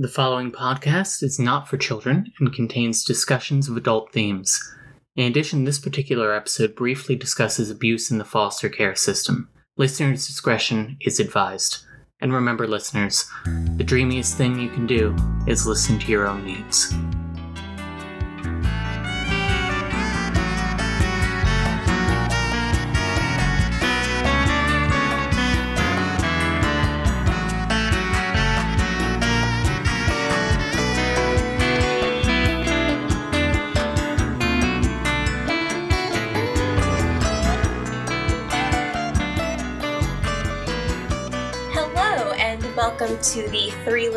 The following podcast is not for children and contains discussions of adult themes. In addition, this particular episode briefly discusses abuse in the foster care system. Listeners' discretion is advised. And remember, listeners, the dreamiest thing you can do is listen to your own needs.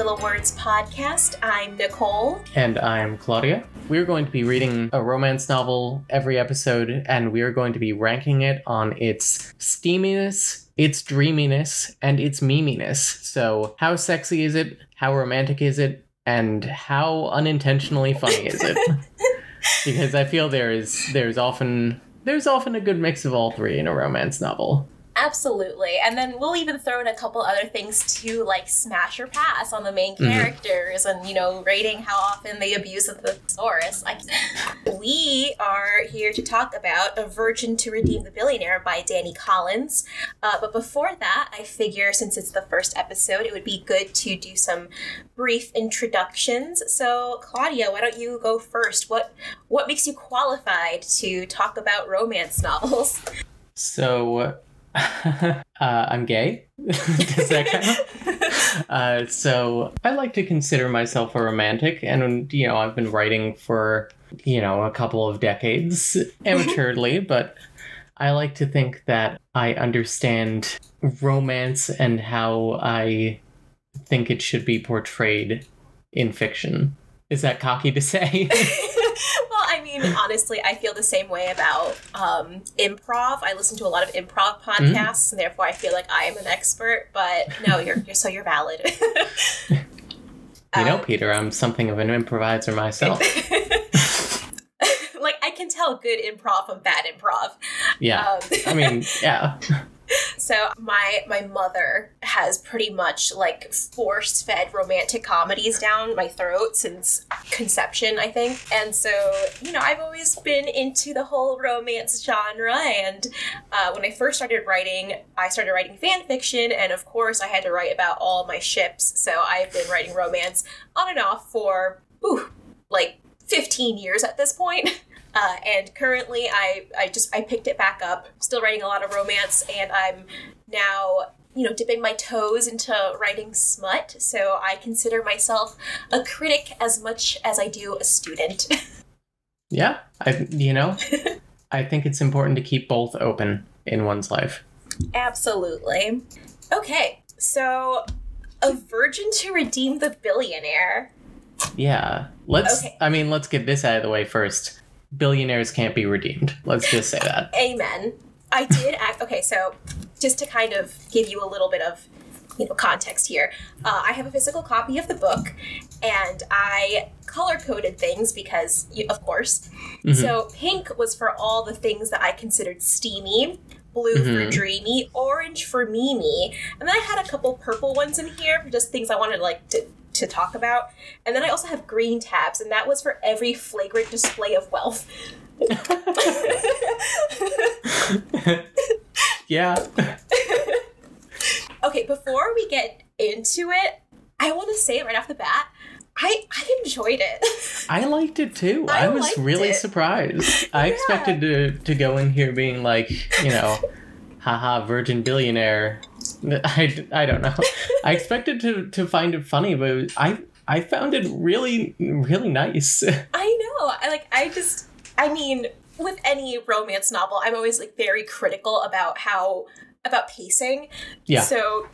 Little Words podcast. I'm Nicole. And I'm Claudia. We're going to be reading a romance novel every episode, and we are going to be ranking it on its steaminess, its dreaminess, and its meminess. So, how sexy is it? How romantic is it? And how unintentionally funny is it? because I feel there is there's often there's often a good mix of all three in a romance novel. Absolutely. And then we'll even throw in a couple other things to like smash or pass on the main Mhm. characters and, you know, rating how often they abuse the thesaurus. Like, we are here to talk about A Virgin to Redeem the Billionaire by Dani Collins. Uh, but before that, I figure since it's the first episode, it would be good to do some brief introductions. So, Claudia, why don't you go first? What what makes you qualified to talk about romance novels? So, uh, I'm gay. Does that count? Uh, so I like to consider myself a romantic, and you know I've been writing for you know a couple of decades amateurly, but I like to think that I understand romance and how I think it should be portrayed in fiction. Is that cocky to say? Mean, honestly, I feel the same way about um, improv. I listen to a lot of improv podcasts, and therefore I feel like I am an expert. But no, you're, you're so you're valid. you know, Um, Peter, I'm something of an improviser myself. like I can tell good improv from bad improv. Yeah. Um, I mean, yeah. So my my mother has pretty much like force fed romantic comedies down my throat since conception, I think. And so, you know, I've always been into the whole romance genre. And uh, when I first started writing, I started writing fan fiction, and of course, I had to write about all my ships. So I've been writing romance on and off for ooh, like 15 years at this point. Uh, and currently, I, I just I picked it back up. Still writing a lot of romance, and I'm now you know dipping my toes into writing smut. So I consider myself a critic as much as I do a student. Yeah, I you know, I think it's important to keep both open in one's life. Absolutely. Okay, so a virgin to redeem the billionaire. Yeah. Let's Okay. I mean, let's get this out of the way first. Billionaires can't be redeemed. Let's just say that. Amen. I did act. Okay, so just to kind of give you a little bit of you know context here, uh, I have a physical copy of the book, and I color coded things because, of course. Mhm. So pink was for all the things that I considered steamy. Blue for Mhm. dreamy, orange for Mimi, and then I had a couple purple ones in here for just things I wanted like to to talk about. And then I also have green tabs, and that was for every flagrant display of wealth. yeah. Okay, before we get into it, I want to say it right off the bat, I I enjoyed it. I liked it too. I I, was really it. surprised. I Yeah. expected to to go in here being like, you know, haha, virgin billionaire. I, I don't know. I expected to to find it funny, but I I found it really really nice. I know. I like I just I mean, with any romance novel, I'm always like very critical about how about pacing. Yeah. So,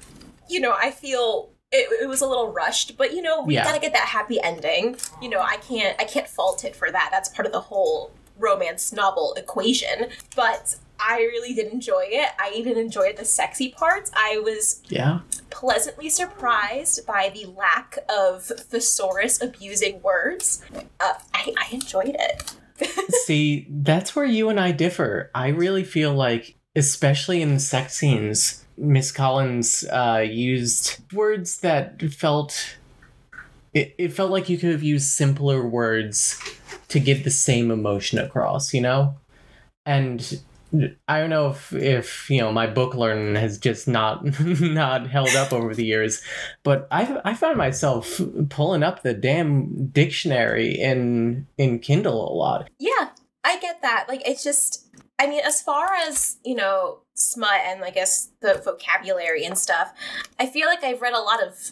you know, I feel it, it was a little rushed, but you know, we Yeah. gotta get that happy ending. You know, I can't I can't fault it for that. That's part of the whole romance novel equation. But I really did enjoy it. I even enjoyed the sexy parts. I was yeah. pleasantly surprised by the lack of thesaurus abusing words. Uh, I, I enjoyed it. See, that's where you and I differ. I really feel like, especially in the sex scenes, Miss Collins uh, used words that felt it, it felt like you could have used simpler words to get the same emotion across, you know? And I don't know if if you know my book learning has just not not held up over the years, but I I found myself pulling up the damn dictionary in in Kindle a lot. Yeah, I get that. Like it's just I mean, as far as, you know, smut and I guess the vocabulary and stuff, I feel like I've read a lot of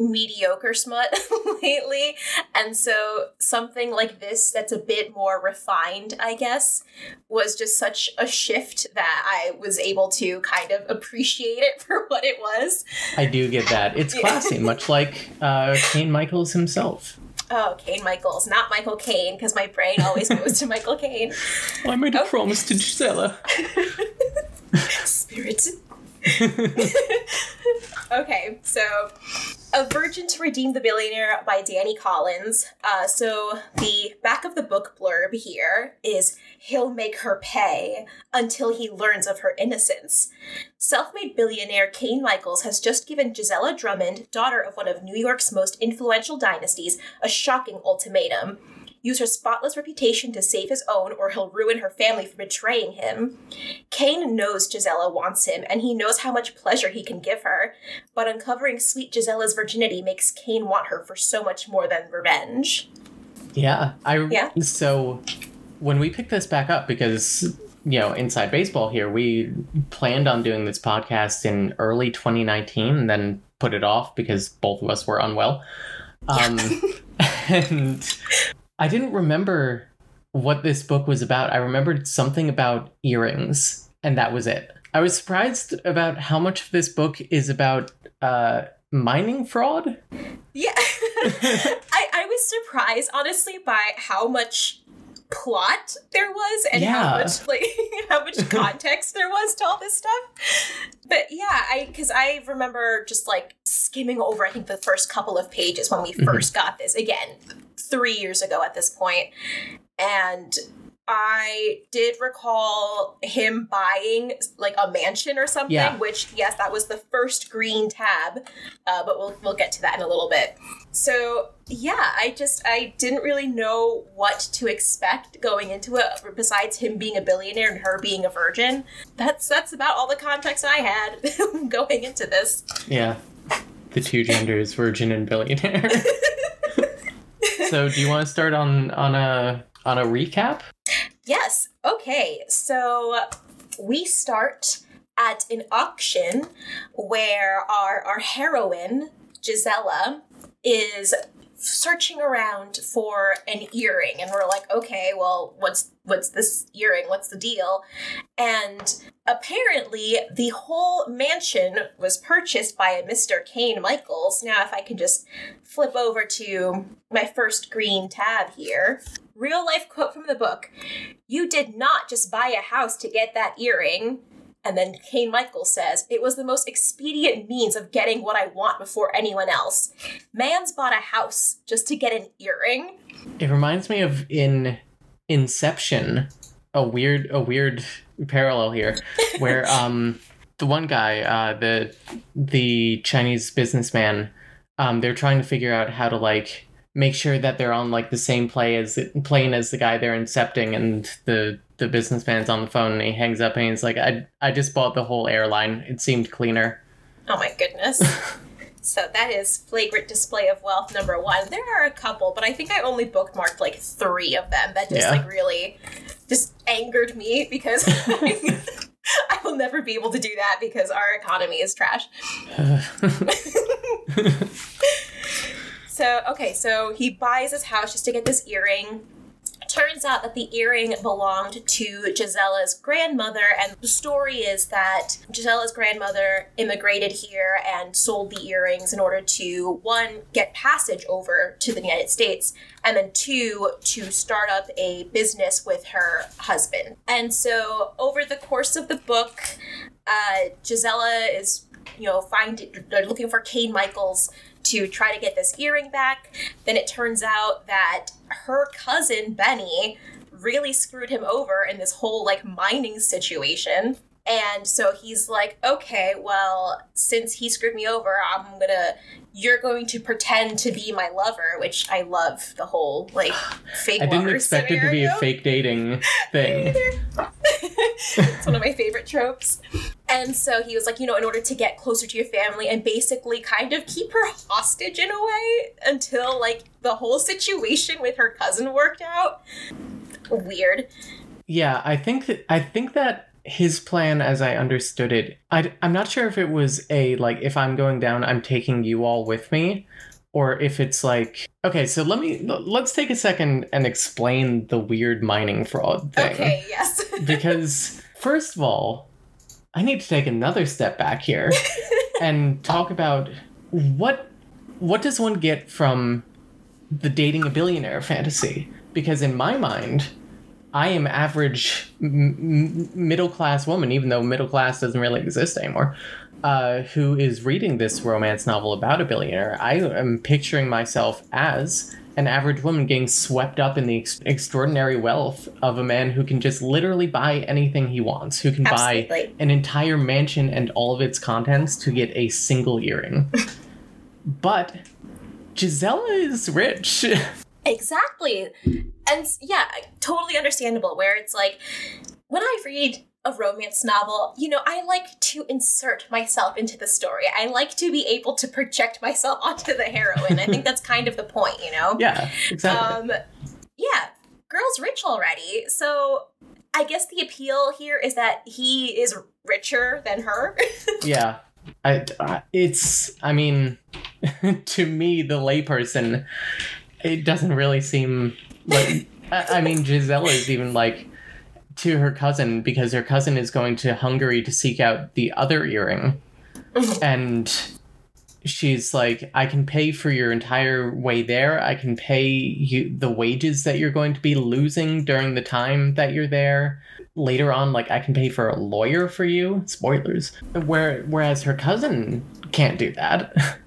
mediocre smut lately. And so something like this that's a bit more refined, I guess, was just such a shift that I was able to kind of appreciate it for what it was. I do get that. It's classy, much like uh, Kaine Michaels himself. Oh, Kaine Michaels, not Michael Caine, because my brain always goes to Michael Caine. I made a promise to Gisella. Spirit. okay, so A Virgin to Redeem the Billionaire by Dani Collins. Uh, so the back of the book blurb here is He'll make her pay until he learns of her innocence. Self made billionaire Kaine Michaels has just given Gisella Drummond, daughter of one of New York's most influential dynasties, a shocking ultimatum use her spotless reputation to save his own, or he'll ruin her family for betraying him. Kaine knows Gisella wants him, and he knows how much pleasure he can give her, but uncovering sweet Gisella's virginity makes Kaine want her for so much more than revenge. Yeah, I Yeah. so when we picked this back up because you know inside baseball here we planned on doing this podcast in early 2019 and then put it off because both of us were unwell um and i didn't remember what this book was about. I remembered something about earrings and that was it. I was surprised about how much of this book is about uh mining fraud. Yeah. I, I was surprised, honestly, by how much plot there was and how much like how much context there was to all this stuff. But yeah, I because I remember just like skimming over I think the first couple of pages when we 1st got this. Again three years ago at this point, and I did recall him buying like a mansion or something, Yeah. which yes, that was the first green tab, uh, but we'll we'll get to that in a little bit. So yeah, I just I didn't really know what to expect going into it. Besides him being a billionaire and her being a virgin, that's that's about all the context I had going into this. Yeah. The two genders, virgin and billionaire. so do you want to start on on a on a recap? Yes. Okay. So we start at an auction where our our heroine Gisella is searching around for an earring and we're like okay well what's what's this earring? What's the deal? And apparently the whole mansion was purchased by a mr kaine michaels. Now if i can just flip over to my first green tab here. Real life quote from the book. You did not just buy a house to get that earring and then Kaine Michael says, It was the most expedient means of getting what I want before anyone else. Man's bought a house just to get an earring. It reminds me of in Inception, a weird a weird parallel here, where um the one guy, uh the the Chinese businessman, um they're trying to figure out how to like make sure that they're on like the same play as plane as the guy they're incepting and the the businessman's on the phone and he hangs up and he's like I I just bought the whole airline. It seemed cleaner. Oh my goodness. so that is flagrant display of wealth number one. There are a couple, but I think I only bookmarked like three of them that just Yeah. like really just angered me because I will never be able to do that because our economy is trash. So, okay, so he buys his house just to get this earring. Turns out that the earring belonged to Gisella's grandmother, and the story is that Gisella's grandmother immigrated here and sold the earrings in order to, one, get passage over to the United States, and then two, to start up a business with her husband. And so, over the course of the book, uh, Gisella is, you know, finding, looking for Kaine Michaels to try to get this earring back. Then it turns out that her cousin Benny really screwed him over in this whole like mining situation. And so he's like, okay, well, since he screwed me over, I'm gonna, you're going to pretend to be my lover, which I love the whole like fake. I didn't expect it to be a fake dating thing. it's one of my favorite tropes. And so he was like, you know, in order to get closer to your family and basically kind of keep her hostage in a way until like the whole situation with her cousin worked out. Weird. Yeah, I think that I think that his plan, as I understood it, I, I'm not sure if it was a like if I'm going down, I'm taking you all with me, or if it's like okay. So let me let's take a second and explain the weird mining fraud thing. Okay, yes. because first of all, I need to take another step back here and talk about what what does one get from the dating a billionaire fantasy? Because in my mind, I am average m- middle class woman, even though middle class doesn't really exist anymore. Uh, who is reading this romance novel about a billionaire? I am picturing myself as an average woman getting swept up in the ex- extraordinary wealth of a man who can just literally buy anything he wants, who can buy an entire mansion and all of its contents to get a single earring. but Gisella is rich. Exactly. And yeah, totally understandable where it's like when I read a romance novel, you know, I like to insert myself into the story. I like to be able to project myself onto the heroine. I think that's kind of the point, you know? yeah, exactly. Um yeah, girl's rich already. So I guess the appeal here is that he is richer than her. yeah. I, I- it's I mean to me the layperson it doesn't really seem like I, I mean Gisella is even like to her cousin because her cousin is going to Hungary to seek out the other earring. And she's like I can pay for your entire way there. I can pay you the wages that you're going to be losing during the time that you're there. Later on like I can pay for a lawyer for you. Spoilers. Where whereas her cousin can't do that.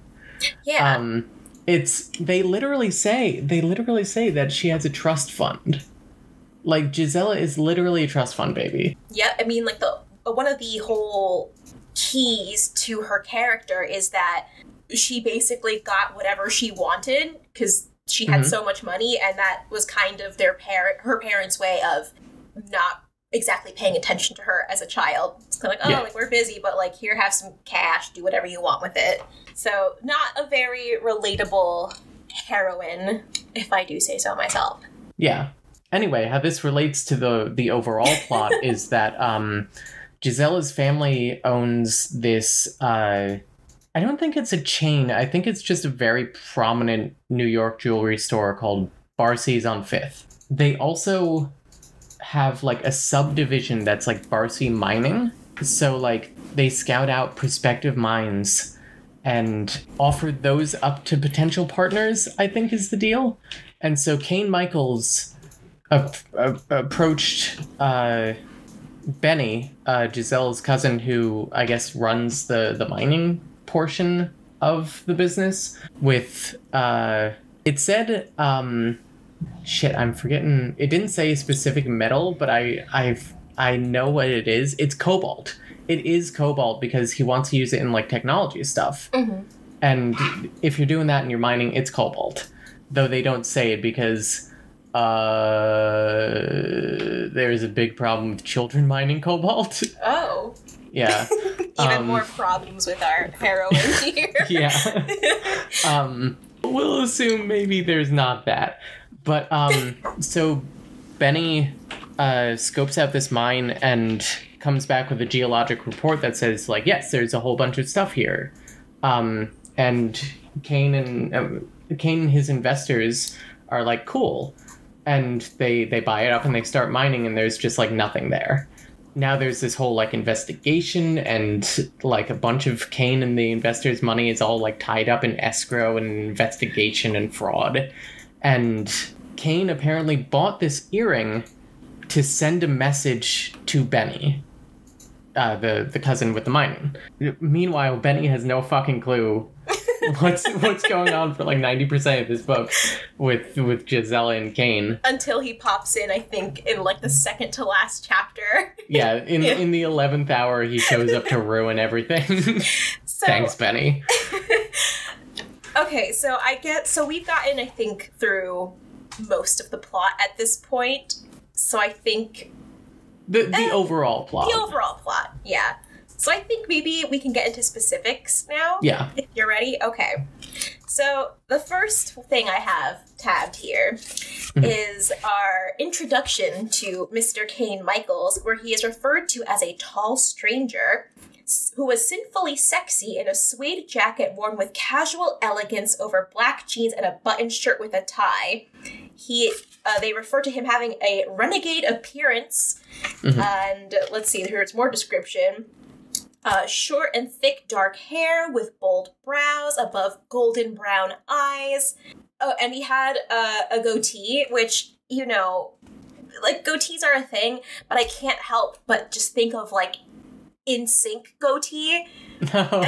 Yeah. um it's they literally say they literally say that she has a trust fund like Gisella is literally a trust fund baby Yeah, I mean, like the one of the whole keys to her character is that she basically got whatever she wanted because she had Mhm. so much money, and that was kind of their parent, her parents' way of not exactly paying attention to her as a child. It's kind of like, oh, Yeah. like we're busy, but like here, have some cash, do whatever you want with it. So, not a very relatable heroine, if I do say so myself. Yeah. Anyway, how this relates to the the overall plot is that um, Gisella's family owns this. Uh, I don't think it's a chain. I think it's just a very prominent New York jewelry store called Barcy's on Fifth. They also have like a subdivision that's like Barcy Mining. So like they scout out prospective mines and offer those up to potential partners. I think is the deal. And so Kaine Michaels ap- ap- approached uh, Benny, uh, Giselle's cousin, who I guess runs the the mining portion of the business. With uh, it said, um, shit, I'm forgetting. It didn't say specific metal, but I I've I know what it is. It's cobalt. It is cobalt because he wants to use it in like technology stuff. Mm-hmm. And if you're doing that and you're mining, it's cobalt. Though they don't say it because uh, there's a big problem with children mining cobalt. Oh, yeah. even Um, more problems with our heroine here. Yeah. um, we'll assume maybe there's not that. But um, so Benny uh, scopes out this mine and comes back with a geologic report that says, like, yes, there's a whole bunch of stuff here. Um, and Kaine and um, Kaine and his investors are like, cool. And they they buy it up and they start mining, and there's just like nothing there now there's this whole like investigation and like a bunch of Kaine and the investors' money is all like tied up in escrow and investigation and fraud. And Kaine apparently bought this earring to send a message to Benny, uh, the the cousin with the mining. Meanwhile, Benny has no fucking clue what's what's going on for like ninety percent of this book with with Gisella and Kaine. Until he pops in, I think, in like the second to last chapter. Yeah, in Yeah. in the eleventh hour, he shows up to ruin everything. So Thanks, Benny. Okay, so I get so we've gotten I think through most of the plot at this point. So I think The the Eh, overall plot. the overall plot, yeah. So I think maybe we can get into specifics now. yeah. If you're ready, okay. So the first thing I have tabbed here is our introduction to Mr. Kaine Michaels, where he is referred to as a tall stranger who was sinfully sexy in a suede jacket worn with casual elegance over black jeans and a button shirt with a tie. He, uh, they refer to him having a renegade appearance, and uh, let's see, here's more description. Uh, short and thick dark hair with bold brows above golden brown eyes. Oh, and he had uh, a goatee, which, you know, like goatees are a thing, but I can't help but just think of like NSYNC goatee. No.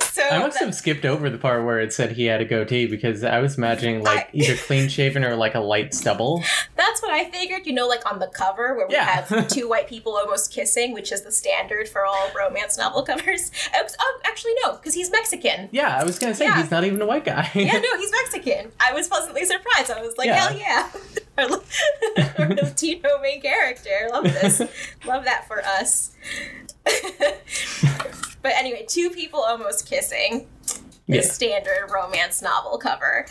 so I must that- have skipped over the part where it said he had a goatee because I was imagining like I- either clean shaven or like a light stubble. that's what I figured, you know, like on the cover where we Yeah. have two white people almost kissing, which is the standard for all romance novel covers. Oops, oh, actually, no, because he's Mexican. Yeah, I was gonna say Yeah. he's not even a white guy. yeah, no, he's Mexican. I was pleasantly surprised. I was like, Yeah. hell yeah. Our Latino main character. Love this. Love that for us. But anyway, two people almost kissing. The Yeah. standard romance novel cover.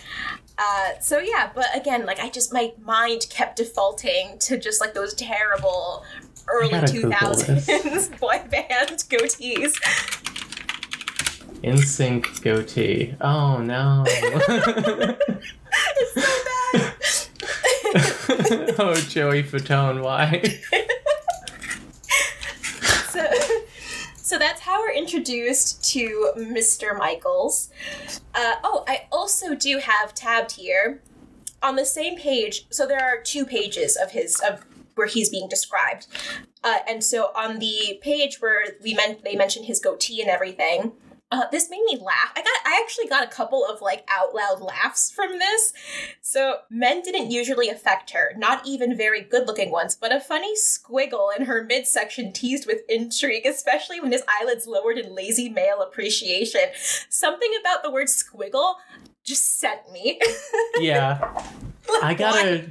Uh, so yeah, but again, like I just my mind kept defaulting to just like those terrible early two thousands boy band goatees. NSYNC goatee. Oh no. It's so bad. oh, Joey Fatone, why? so, so that's how we're introduced to Mr. Michaels. Uh, oh, I also do have tabbed here on the same page. So there are two pages of his of where he's being described, uh, and so on the page where we meant they mention his goatee and everything. Uh, this made me laugh. I got, actually got a couple of like out loud laughs from this. So men didn't usually affect her, not even very good looking ones, but a funny squiggle in her midsection teased with intrigue, especially when his eyelids lowered in lazy male appreciation. Something about the word squiggle just sent me. yeah. I gotta.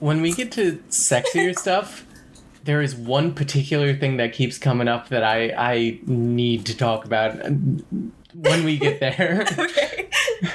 When we get to sexier stuff, there is one particular thing that keeps coming up that I I need to talk about when we get there. okay.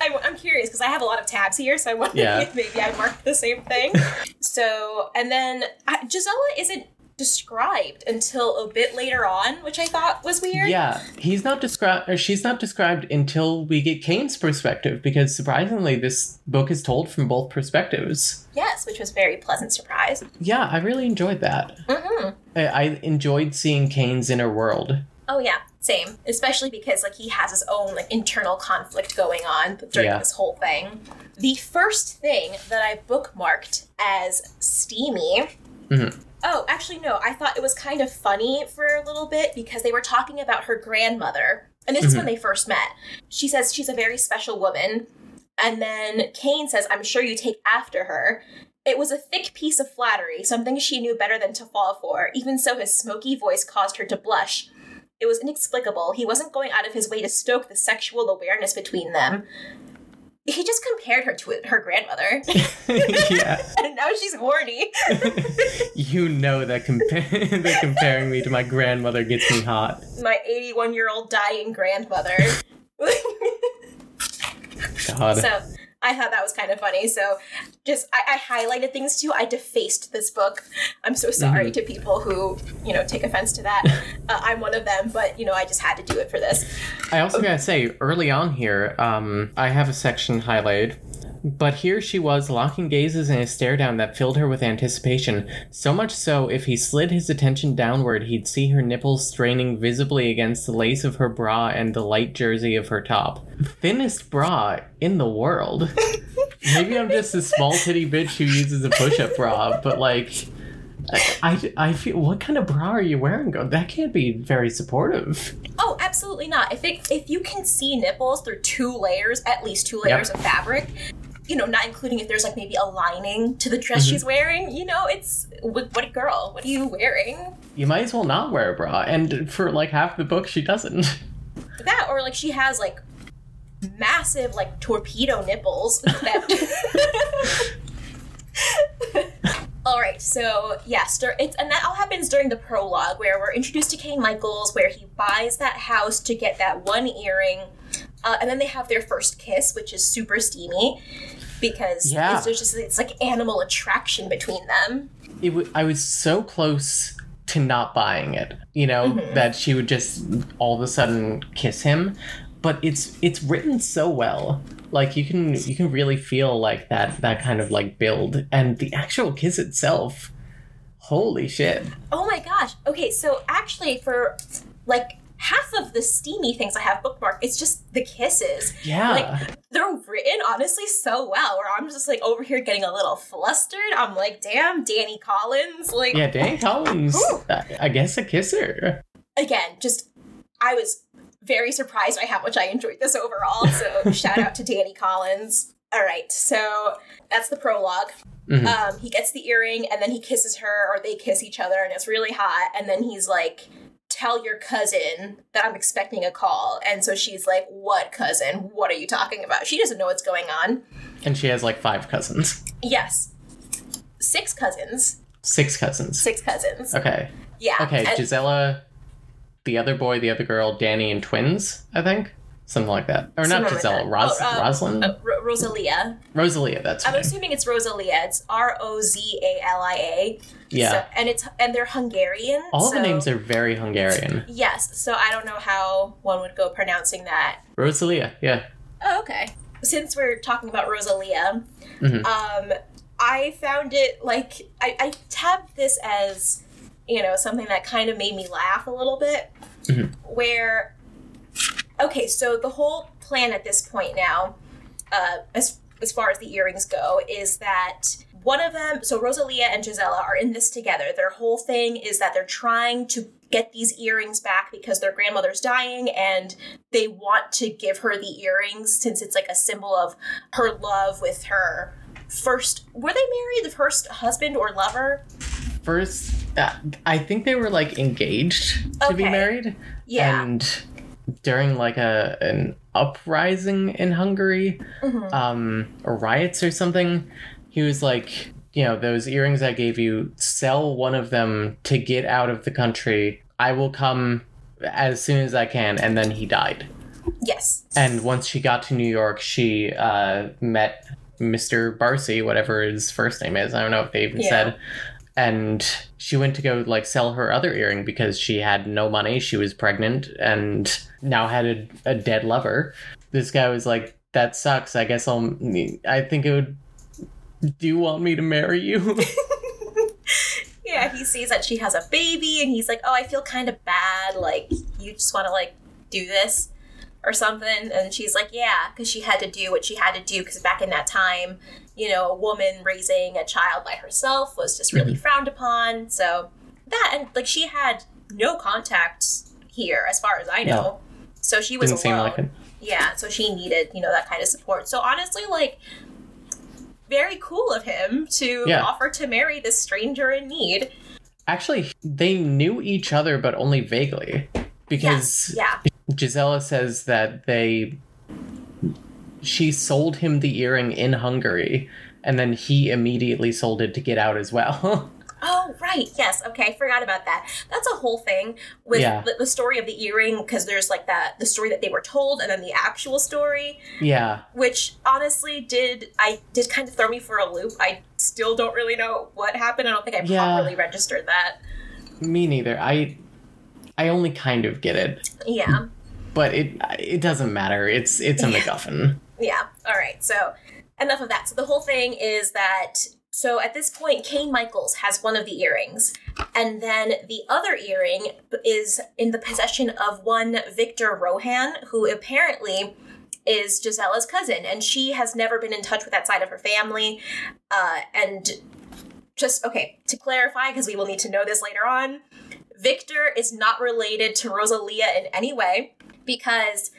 I'm, I'm curious because I have a lot of tabs here, so I wonder Yeah. if maybe I marked the same thing. so, and then uh, Gisella isn't described until a bit later on, which I thought was weird. Yeah, he's not described, or she's not described until we get Kaine's perspective, because surprisingly, this book is told from both perspectives. Yes, which was a very pleasant surprise. Yeah, I really enjoyed that. hmm I, I enjoyed seeing Kaine's inner world. Oh yeah, same. Especially because like he has his own like internal conflict going on during Yeah. this whole thing. The first thing that I bookmarked as steamy. Mhm. Oh, actually no. I thought it was kind of funny for a little bit because they were talking about her grandmother, and this is when they first met. She says she's a very special woman, and then Kaine says, "I'm sure you take after her." It was a thick piece of flattery, something she knew better than to fall for. Even so, his smoky voice caused her to blush. It was inexplicable. He wasn't going out of his way to stoke the sexual awareness between them. He just compared her to her grandmother, yeah, and now she's horny. you know that, compa- that comparing me to my grandmother gets me hot. My 81 year old dying grandmother. God. so I thought that was kind of funny. So just I, I highlighted things too. I defaced this book. I'm so sorry to people who you know take offense to that. Uh, I'm one of them, but you know I just had to do it for this. I also gotta say, early on here, um, I have a section highlighted. But here she was, locking gazes in a stare down that filled her with anticipation. So much so, if he slid his attention downward, he'd see her nipples straining visibly against the lace of her bra and the light jersey of her top. Thinnest bra in the world. Maybe I'm just a small titty bitch who uses a push up bra, but like. I, I, feel. What kind of bra are you wearing? That can't be very supportive. Oh, absolutely not. If it, if you can see nipples through two layers, at least two layers of fabric, you know, not including if there's like maybe a lining to the dress Mhm. she's wearing, you know, it's what, what girl? What are you wearing? You might as well not wear a bra. And for like half the book, she doesn't. That or like she has like massive like torpedo nipples that All right, so yes, dur- it's and that all happens during the prologue where we're introduced to Kaine Michaels, where he buys that house to get that one earring, uh, and then they have their first kiss, which is super steamy because Yeah. it's, just it's like animal attraction between them. It w- I was so close to not buying it, you know, Mhm. that she would just all of a sudden kiss him. But it's it's written so well. Like you can you can really feel like that that kind of like build and the actual kiss itself. Holy shit. Oh my gosh. Okay, so actually, for like half of the steamy things I have bookmarked, it's just the kisses. Yeah. Like they're written honestly so well. Where I'm just like over here getting a little flustered. I'm like, damn, Dani Collins. Like yeah, Dani Collins, I, I guess a kisser. again, just I was very surprised by how much I enjoyed this overall. So shout out to Dani Collins. All right, so that's the prologue. Mhm. Um, he gets the earring and then he kisses her, or they kiss each other, and it's really hot. And then he's like, "Tell your cousin that I'm expecting a call." And so she's like, "What cousin? What are you talking about?" She doesn't know what's going on. And she has like five cousins. Yes, six cousins. Six cousins. Six cousins. Okay. Yeah. Okay, and- Gisella, the other boy, the other girl, Danny, and twins, I think. Something like that. Or not like Ros- Oh, uh, Rosalind? uh, Ro- Rosalia. Rosalia, that's I'm name. assuming it's Rosalia. It's R O Z A L I A. Yeah. So, and it's and they're Hungarian. All so, the names are very Hungarian. Yes. So I don't know how one would go pronouncing that. Rosalia, yeah. Oh, okay. Since we're talking about Rosalia, Mhm. um, I found it like I, I tabbed this as you know something that kind of made me laugh a little bit. Mhm. Where, okay, so the whole plan at this point now, uh, as as far as the earrings go, is that one of them, so Rosalia and Gisella are in this together. Their whole thing is that they're trying to get these earrings back because their grandmother's dying and they want to give her the earrings since it's like a symbol of her love with her first were they married the first husband or lover First, uh, I think they were like engaged to be Okay. married. yeah And during like a an uprising in Hungary, Mhm. um, or riots or something, he was like, you know, those earrings I gave you, sell one of them to get out of the country. I will come as soon as I can. And then he died. yes And once she got to New York, she uh, met Mr. Barcy, whatever his first name is. I don't know if they even Yeah. said. And she went to go like sell her other earring because she had no money. She was pregnant and now had a, a dead lover. This guy was like, "That sucks. I guess I'll. I think it would. Do you want me to marry you?" yeah he sees that she has a baby and he's like oh i feel kind of bad like you just want to like do this or something and she's like yeah because she had to do what she had to do because back in that time you know a woman raising a child by herself was just really mm-hmm. frowned upon. So that and like she had no contacts here as far as i know. No. so she was Didn't seem alone. like it. yeah so she needed you know that kind of support. So honestly like very cool of him to Yeah. offer to marry this stranger in need. Actually, they knew each other, but only vaguely, because yes yeah. Gisela says that they she sold him the earring in Hungary and then he immediately sold it to get out as well. oh right yes okay I forgot about that that's a whole thing with Yeah. the, the story of the earring because there's like that the story that they were told and then the actual story yeah. which honestly did i did kind of throw me for a loop i still don't really know what happened i don't think i Yeah. properly registered that Me neither. I I only kind of get it, yeah but it it doesn't matter. It's it's a Yeah. MacGuffin. Yeah. All right. So enough of that. So the whole thing is that so at this point, Kaine Michaels has one of the earrings, and then the other earring is in the possession of one Victor Rohan, who apparently is Gisella's cousin, and she has never been in touch with that side of her family. Uh, and just okay to clarify, because we will need to know this later on. Victor is not related to Rosalia in any way. because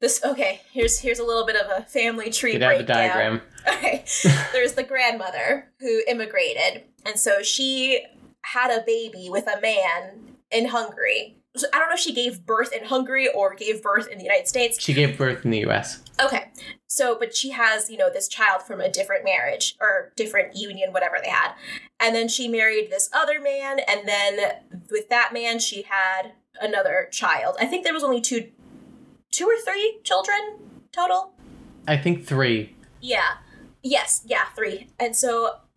this okay here's here's a little bit of a family tree Get out the breakdown. diagram. okay there's the grandmother who immigrated and so she had a baby with a man in hungary. So i don't know if she gave birth in hungary or gave birth in the united states. She gave birth in the U.S. okay. So but she has you know this child from a different marriage or different union whatever they had. And then she married this other man and then with that man she had another child. I think there was only two two or three children total I think three. yeah yes yeah three and so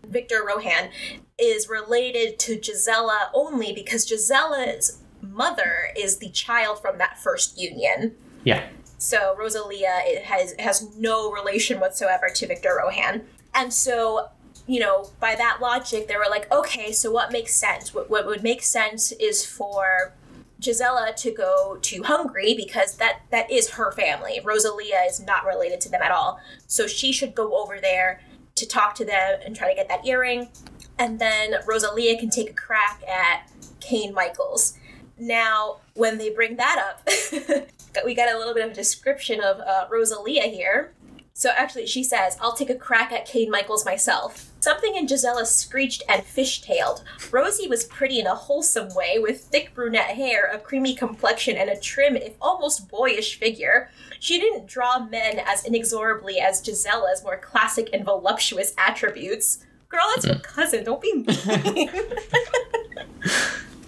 victor rohan is related to gisella only because gisella's mother is the child from that first union Yeah. so Rosalia it has has no relation whatsoever to Victor Rohan. And so, you know, by that logic, they were like, okay, so what makes sense? What, what would make sense is for Gisella to go to Hungary because that that is her family. Rosalia is not related to them at all. So she should go over there to talk to them and try to get that earring. And then Rosalia can take a crack at Kaine Michaels. Now, when they bring that up, we got a little bit of a description of uh, Rosalia here. So actually, she says, I'll take a crack at Kaine Michaels myself. Something in Gisella screeched and fishtailed. Rosie was pretty in a wholesome way, with thick brunette hair, a creamy complexion, and a trim, if almost boyish figure. She didn't draw men as inexorably as Gisella's more classic and voluptuous attributes. Girl, that's your cousin. Don't be mean.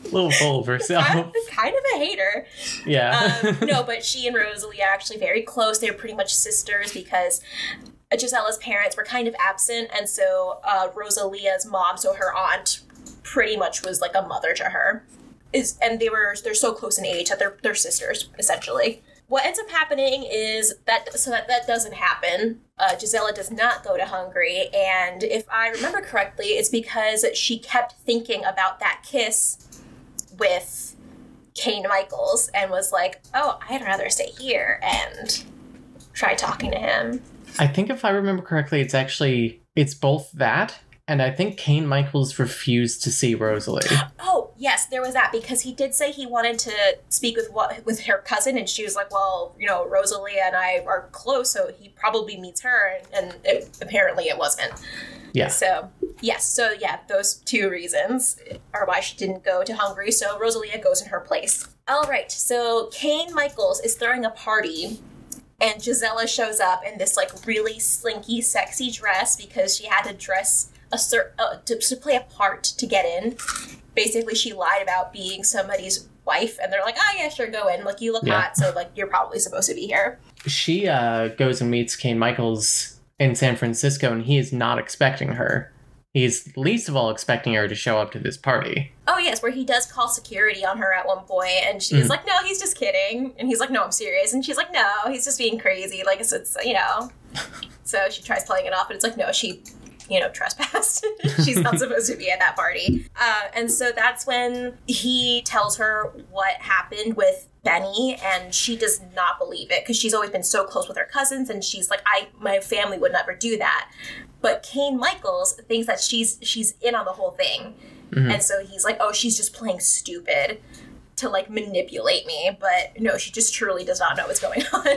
A little full of herself. I'm kind of a hater. yeah. um, no, but she and Rosalie are actually very close. They're pretty much sisters because Gisella's parents were kind of absent, and so uh, Rosalia's mom, so her aunt, pretty much was like a mother to her. Is and they were they're so close in age that they're they're sisters essentially. What ends up happening is that so that that doesn't happen. Uh, Gisella does not go to Hungary, and if I remember correctly, it's because she kept thinking about that kiss with Kaine Michaels and was like, "Oh, I'd rather stay here and try talking to him." I think if I remember correctly, it's actually it's both that, and I think Kaine Michaels refused to see Rosalie. Oh, yes, there was that because he did say he wanted to speak with what with her cousin, and she was like, "Well, you know, Rosalia and I are close, so he probably meets her," and, and it, apparently it wasn't. Yeah. So yes, so yeah, those two reasons are why she didn't go to Hungary. So Rosalia goes in her place. All right, so Kaine Michaels is throwing a party. And Gisella shows up in this like really slinky, sexy dress because she had to dress a cer- uh, to, to play a part to get in. Basically, she lied about being somebody's wife, and they're like, "Oh yeah, sure, go in. Like you look Yeah. hot, so like you're probably supposed to be here." She uh, goes and meets Kaine Michaels in San Francisco, and he is not expecting her. He's least of all expecting her to show up to this party. Oh yes, where he does call security on her at one point, and she's Mhm. like, "No, he's just kidding," and he's like, "No, I'm serious," and she's like, "No, he's just being crazy." Like it's, it's you know. so she tries playing it off, and it's like, no, she, you know, trespassed. she's not supposed to be at that party. Uh, and so that's when he tells her what happened with Benny, and she does not believe it because she's always been so close with her cousins, and she's like, "I, my family would never do that." But Kaine Michaels thinks that she's she's in on the whole thing. Mhm. And so he's like, oh, she's just playing stupid to like manipulate me. But no, she just truly does not know what's going on.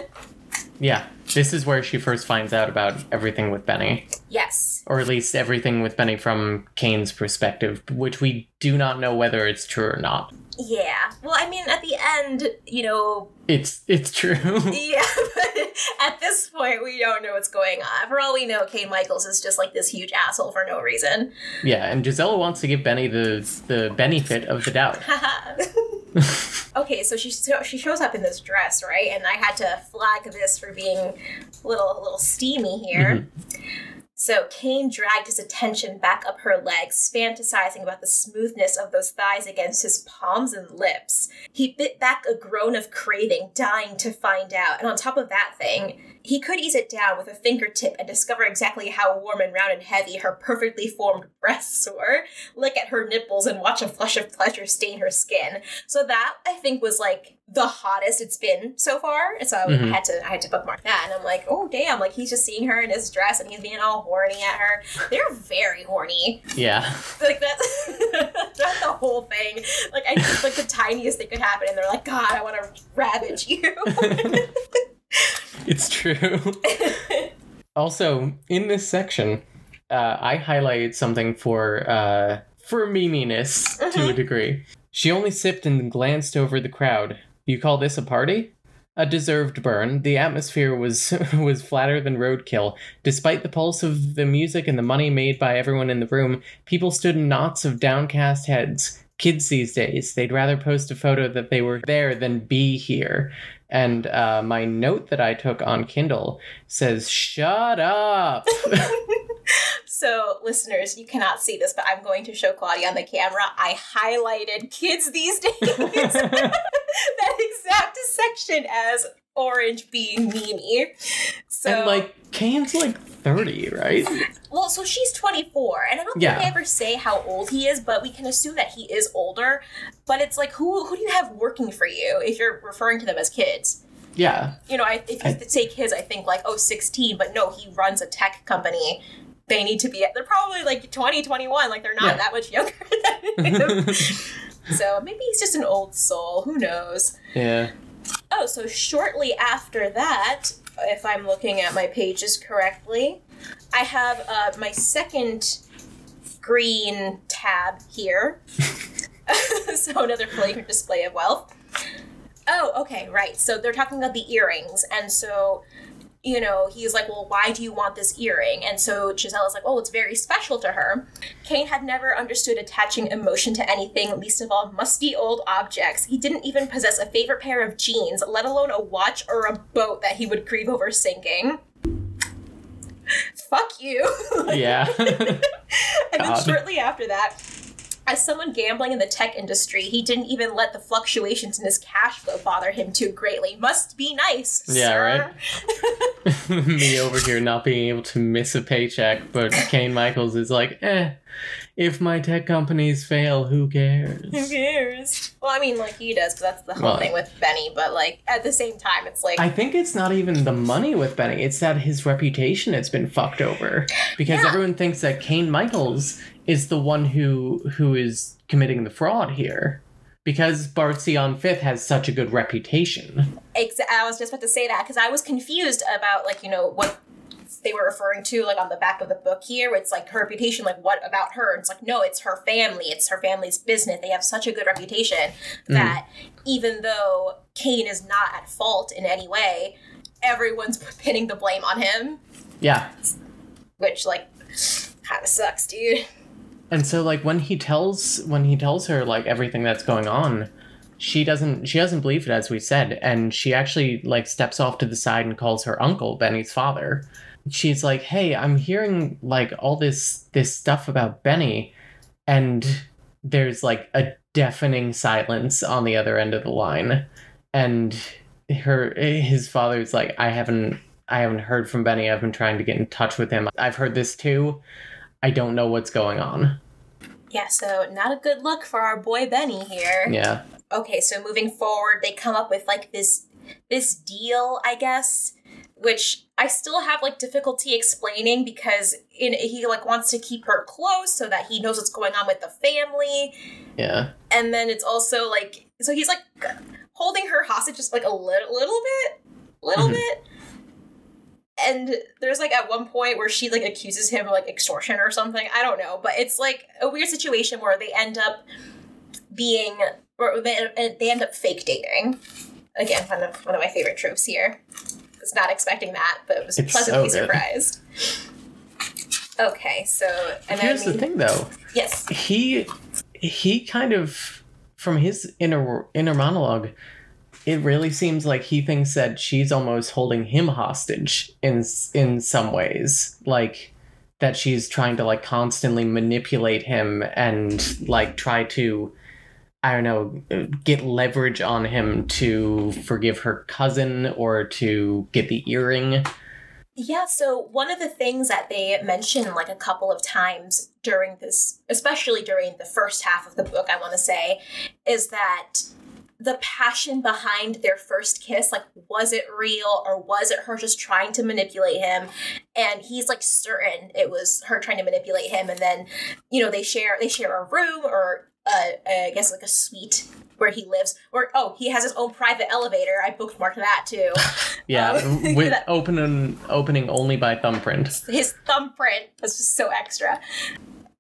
Yeah, this is where she first finds out about everything with Benny, yes. or at least everything with Benny from Kaine's perspective, which we do not know whether it's true or not. Yeah. Well, I mean, at the end, you know, It's it's true. yeah, but at this point, we don't know what's going on. For all we know, Kaine Michaels is just like this huge asshole for no reason. yeah, and Gisella wants to give Benny the the benefit of the doubt. okay, so she she shows up in this dress, right? And I had to flag this for being a little a little steamy here. Mm-hmm. So Kaine dragged his attention back up her legs, fantasizing about the smoothness of those thighs against his palms and lips. He bit back a groan of craving, dying to find out. And on top of that thing, he could ease it down with a fingertip and discover exactly how warm and round and heavy her perfectly formed breasts were, lick at her nipples and watch a flush of pleasure stain her skin. So that, I think, was like the hottest it's been so far. And so Mhm. I had to I had to bookmark that. And I'm like, oh damn, like he's just seeing her in his dress and he's being all horny at her. They're very horny. Yeah. Like that's that's the whole thing. Like I think like the tiniest thing could happen and they're like, God, I want to ravage you. It's true. also, in this section, uh, I highlighted something for uh, for meminess to a Mhm. degree. She only sipped and glanced over the crowd. You call this a party? A deserved burn. The atmosphere was was flatter than roadkill. Despite the pulse of the music and the money made by everyone in the room, people stood in knots of downcast heads. Kids these days, they'd rather post a photo that they were there than be here. And uh, my note that I took on Kindle says, "Shut up." So, listeners, you cannot see this, but I'm going to show Claudia on the camera. I highlighted kids these days. that exact section as orange being Memey. So, and like Kaine's like thirty, right? well, so she's 24, and I don't Yeah. think they ever say how old he is, but we can assume that he is older. But it's like, who who do you have working for you if you're referring to them as kids? Yeah, You know, I, if you I- say kids, I think like, oh, 16, but no, he runs a tech company. They need to be, they're probably like 20, 21, like they're not Yeah. that much younger than him. so maybe he's just an old soul. Who knows? yeah. Oh, so shortly after that, if I'm looking at my pages correctly, I have uh, my second green tab here. so another flagrant display of wealth. Oh, okay, right. So they're talking about the earrings, and so you know he's like, "Well, why do you want this earring?" And so Giselle is like, "Oh, it's very special to her." Kaine had never understood attaching emotion to anything, least of all musty old objects. He didn't even possess a favorite pair of jeans, let alone a watch or a boat that he would grieve over sinking. Fuck you. Yeah. And then shortly after that, as someone gambling in the tech industry, he didn't even let the fluctuations in his cash flow bother him too greatly. Must be nice. Yeah, sir. right? Me over here not being able to miss a paycheck, but Kaine Michaels is like, eh, if my tech companies fail, who cares? Who cares? Well, I mean, like he does, because that's the whole Well, thing with Benny. But like at the same time, it's like I think it's not even the money with Benny, it's that his reputation has been fucked over. Because Yeah. everyone thinks that Kaine Michaels is the one who who is committing the fraud here. Because Bart on Fifth has such a good reputation. I was just about to say that because I was confused about like you know what they were referring to like on the back of the book here. It's like her reputation. Like what about her? It's like no, it's her family. It's her family's business. They have such a good reputation mm. that even though Kaine is not at fault in any way, everyone's pinning the blame on him, Yeah. which like kind of sucks, dude. And so like when he tells when he tells her like everything that's going on, she doesn't she doesn't believe it as we said, and she actually like steps off to the side and calls her uncle, Benny's father. She's like, "Hey, I'm hearing like all this this stuff about Benny." And there's like a deafening silence on the other end of the line. And her his father's like, "I haven't I haven't heard from Benny. I've been trying to get in touch with him. I've heard this too. I don't know what's going on." Yeah, so not a good look for our boy Benny here. Yeah. okay so moving forward they come up with like this this deal i guess which i still have like difficulty explaining because in he like wants to keep her close so that he knows what's going on with the family Yeah. and then it's also like so he's like holding her hostage just like a little little bit little Mhm. bit and there's like at one point where she like accuses him of like extortion or something. I don't know but it's like a weird situation where they end up being or they, they end up fake dating. Again one of one of my favorite tropes here. I was not expecting that but was It's pleasantly so surprised okay so and Here's the thing though. yes. He he kind of from his inner inner monologue, it really seems like he thinks that she's almost holding him hostage in in some ways. Like that she's trying to like constantly manipulate him and like try to I don't know, get leverage on him to forgive her cousin or to get the earring. Yeah, so one of the things that they mention like a couple of times during this, especially during the first half of the book, I want to say, is that the passion behind their first kiss like was it real or was it her just trying to manipulate him? And he's like certain it was her trying to manipulate him. And then you know they share they share a room or uh, I guess like a suite where he lives. Or oh he has his own private elevator. I bookmarked that too. Yeah, Um, with that- open opening only by thumbprint. his thumbprint was just so extra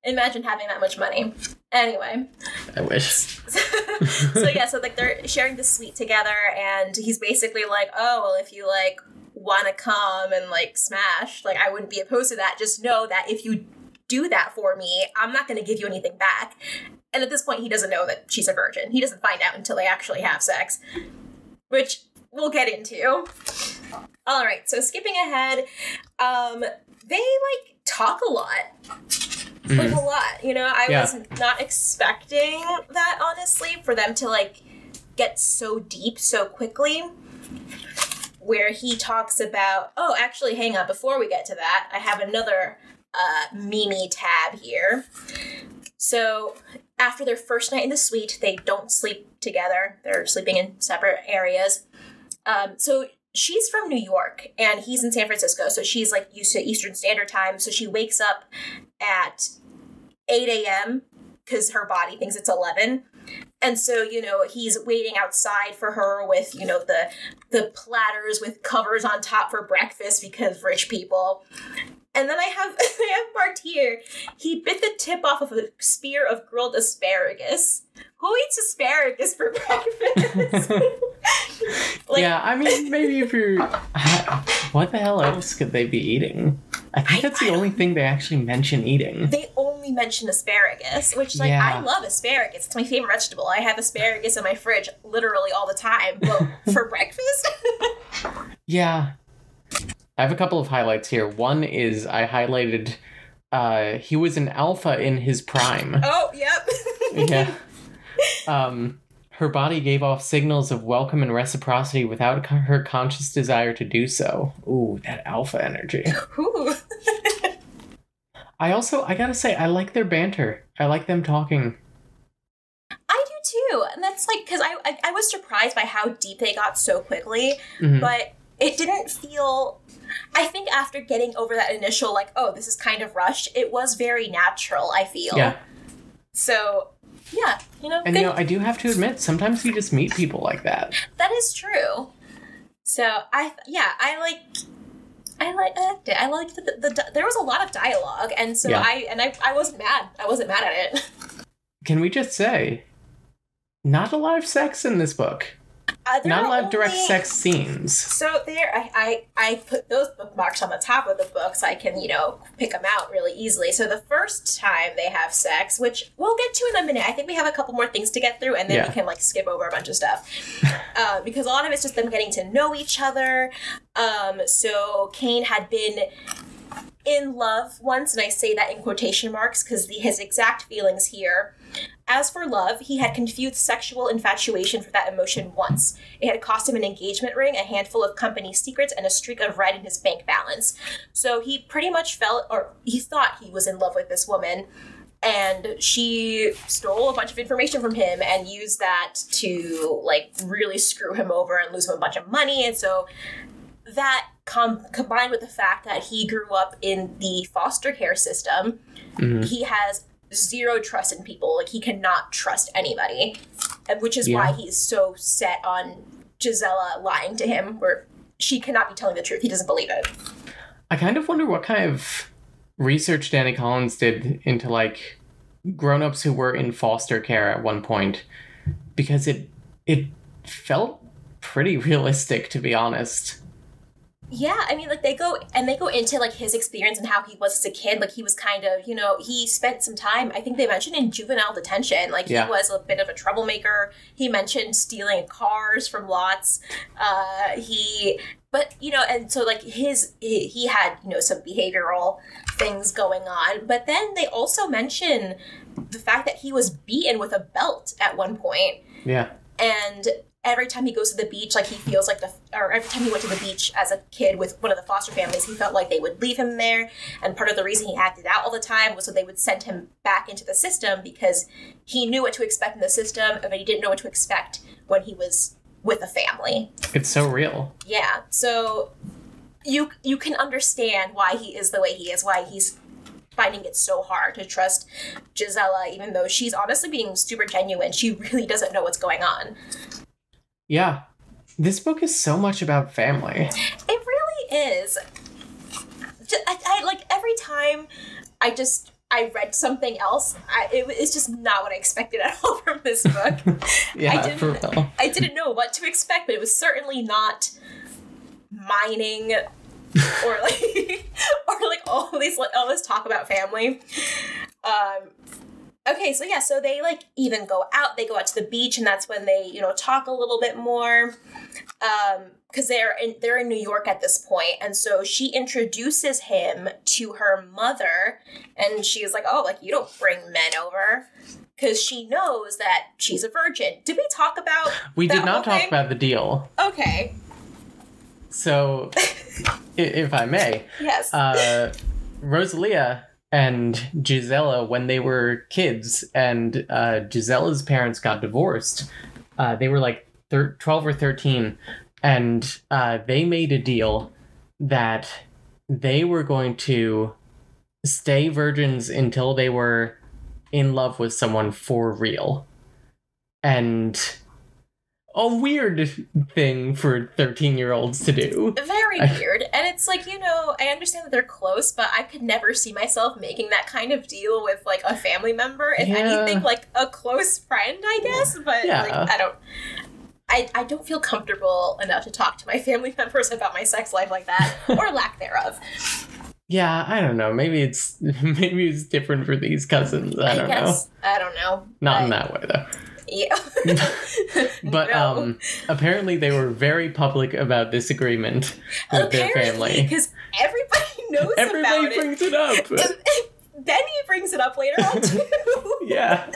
imagine having that much money anyway I wish. so yeah, so like they're sharing the suite together, and he's basically like, "Oh, well, if you like want to come and like smash, like I wouldn't be opposed to that. Just know that if you do that for me, I'm not going to give you anything back." And at this point, he doesn't know that she's a virgin. He doesn't find out until they actually have sex, which we'll get into. All right, so skipping ahead, um, they like talk a lot like a lot you know? I Yeah. was not expecting that honestly for them to like get so deep so quickly where he talks about oh actually hang on before we get to that i have another uh memey tab here. So after their first night in the suite they don't sleep together. They're sleeping in separate areas. Um so she's from new york and he's in san francisco so she's like used to eastern standard time so she wakes up at 8 a.m. because her body thinks it's 11. And so, you know, he's waiting outside for her with, you know, the the platters with covers on top for breakfast because rich people. And then I have I have marked here. He bit the tip off of a spear of grilled asparagus. Who eats asparagus for breakfast? like, yeah, I mean, maybe if you're. What the hell else could they be eating? I think I- that's the I only thing they actually mention eating. they only mention asparagus, which like Yeah. I love asparagus. It's my favorite vegetable. I have asparagus in my fridge literally all the time. But for breakfast, Yeah. I have a couple of highlights here. One is I highlighted uh he was an alpha in his prime. oh yep. yeah. Um her body gave off signals of welcome and reciprocity without her conscious desire to do so. Ooh, that alpha energy. Ooh. I also I got to say I like their banter. I like them talking. I do too, and that's like because I, I I was surprised by how deep they got so quickly, Mhm. but it didn't feel. I think after getting over that initial like, oh, this is kind of rushed, it was very natural. I feel. Yeah. So, yeah, you know, And good you know, I do have to admit sometimes you just meet people like that. That is true. So I yeah I like I like I liked it. I liked the, the, the there was a lot of dialogue and so Yeah. I and I I wasn't mad. I wasn't mad at it. Can we just say not a lot of sex in this book. Uh, a lot of direct sex scenes. So there, I, I I put those bookmarks on the top of the book so I can you know pick them out really easily. So the first time they have sex, which we'll get to in a minute, I think we have a couple more things to get through, and then Yeah. we can like skip over a bunch of stuff uh, because a lot of it's just them getting to know each other. Um, so Kaine had been in love once, and I say that in quotation marks because his exact feelings here. As for love, he had confused sexual infatuation for that emotion once. It had cost him an engagement ring, a handful of company secrets, and a streak of red in his bank balance. So he pretty much felt, or he thought he was in love with this woman, and she stole a bunch of information from him and used that to, like, really screw him over and lose him a bunch of money. And so that com- combined with the fact that he grew up in the foster care system, Mhm. he has zero trust in people. Like he cannot trust anybody, which is why he's so set on Gisella lying to him, where she cannot be telling the truth. He doesn't believe it. I kind of wonder what kind of research Dani Collins did into like grown-ups who were in foster care at one point because it it felt pretty realistic to be honest. Yeah, I mean, like they go and they go into like his experience and how he was as a kid. Like he was kind of, you know, he spent some time. I think they mentioned in juvenile detention. Like Yeah. he was a bit of a troublemaker. He mentioned stealing cars from lots. Uh, he, but you know, and so like his he, he had you know some behavioral things going on. But then they also mention the fact that he was beaten with a belt at one point Yeah. and every time he goes to the beach, like he feels like the, or every time he went to the beach as a kid with one of the foster families, he felt like they would leave him there. And part of the reason he acted out all the time was so they would send him back into the system because he knew what to expect in the system, but he didn't know what to expect when he was with a family. It's so real. Yeah. So you you can understand why he is the way he is, why he's finding it so hard to trust Gisella, even though she's honestly being super genuine. She really doesn't know what's going on. Yeah. This book is so much about family. It really is. I, I like every time I just I read something else. I, it, it's just not what I expected at all from this book. yeah, I didn't, for real. I didn't know what to expect, but it was certainly not mining or like or like all these like all this talk about family. Um, okay, so yeah, so they like even go out. They go out to the beach, and that's when they you know talk a little bit more. Um, because they're in they're in New York at this point, and so she introduces him to her mother, and she's like, "Oh, like you don't bring men over." Because she knows that she's a virgin. Did we talk about? We did not talk thing? about the deal. Okay. So, if I may, Yes. uh, Rosalia and Gisella, when they were kids, and uh, Gisella's parents got divorced, uh, they were like thir- 12 or 13, and uh, they made a deal that they were going to stay virgins until they were in love with someone for real. And a weird thing for 13 year olds to do. Very I- weird. And it's like, you know, I understand that they're close, but I could never see myself making that kind of deal with like a family member. If Yeah. anything, like a close friend, I guess. But Yeah. like I don't I, I don't feel comfortable enough to talk to my family members about my sex life like that, or lack thereof. Yeah, I don't know. Maybe it's maybe it's different for these cousins. I don't know. I don't know. Not in that way though. Yeah. But No. um apparently they were very public about this agreement with their family. Because everybody knows Everybody about it. Everybody brings it up. And Benny brings it up later on too. yeah.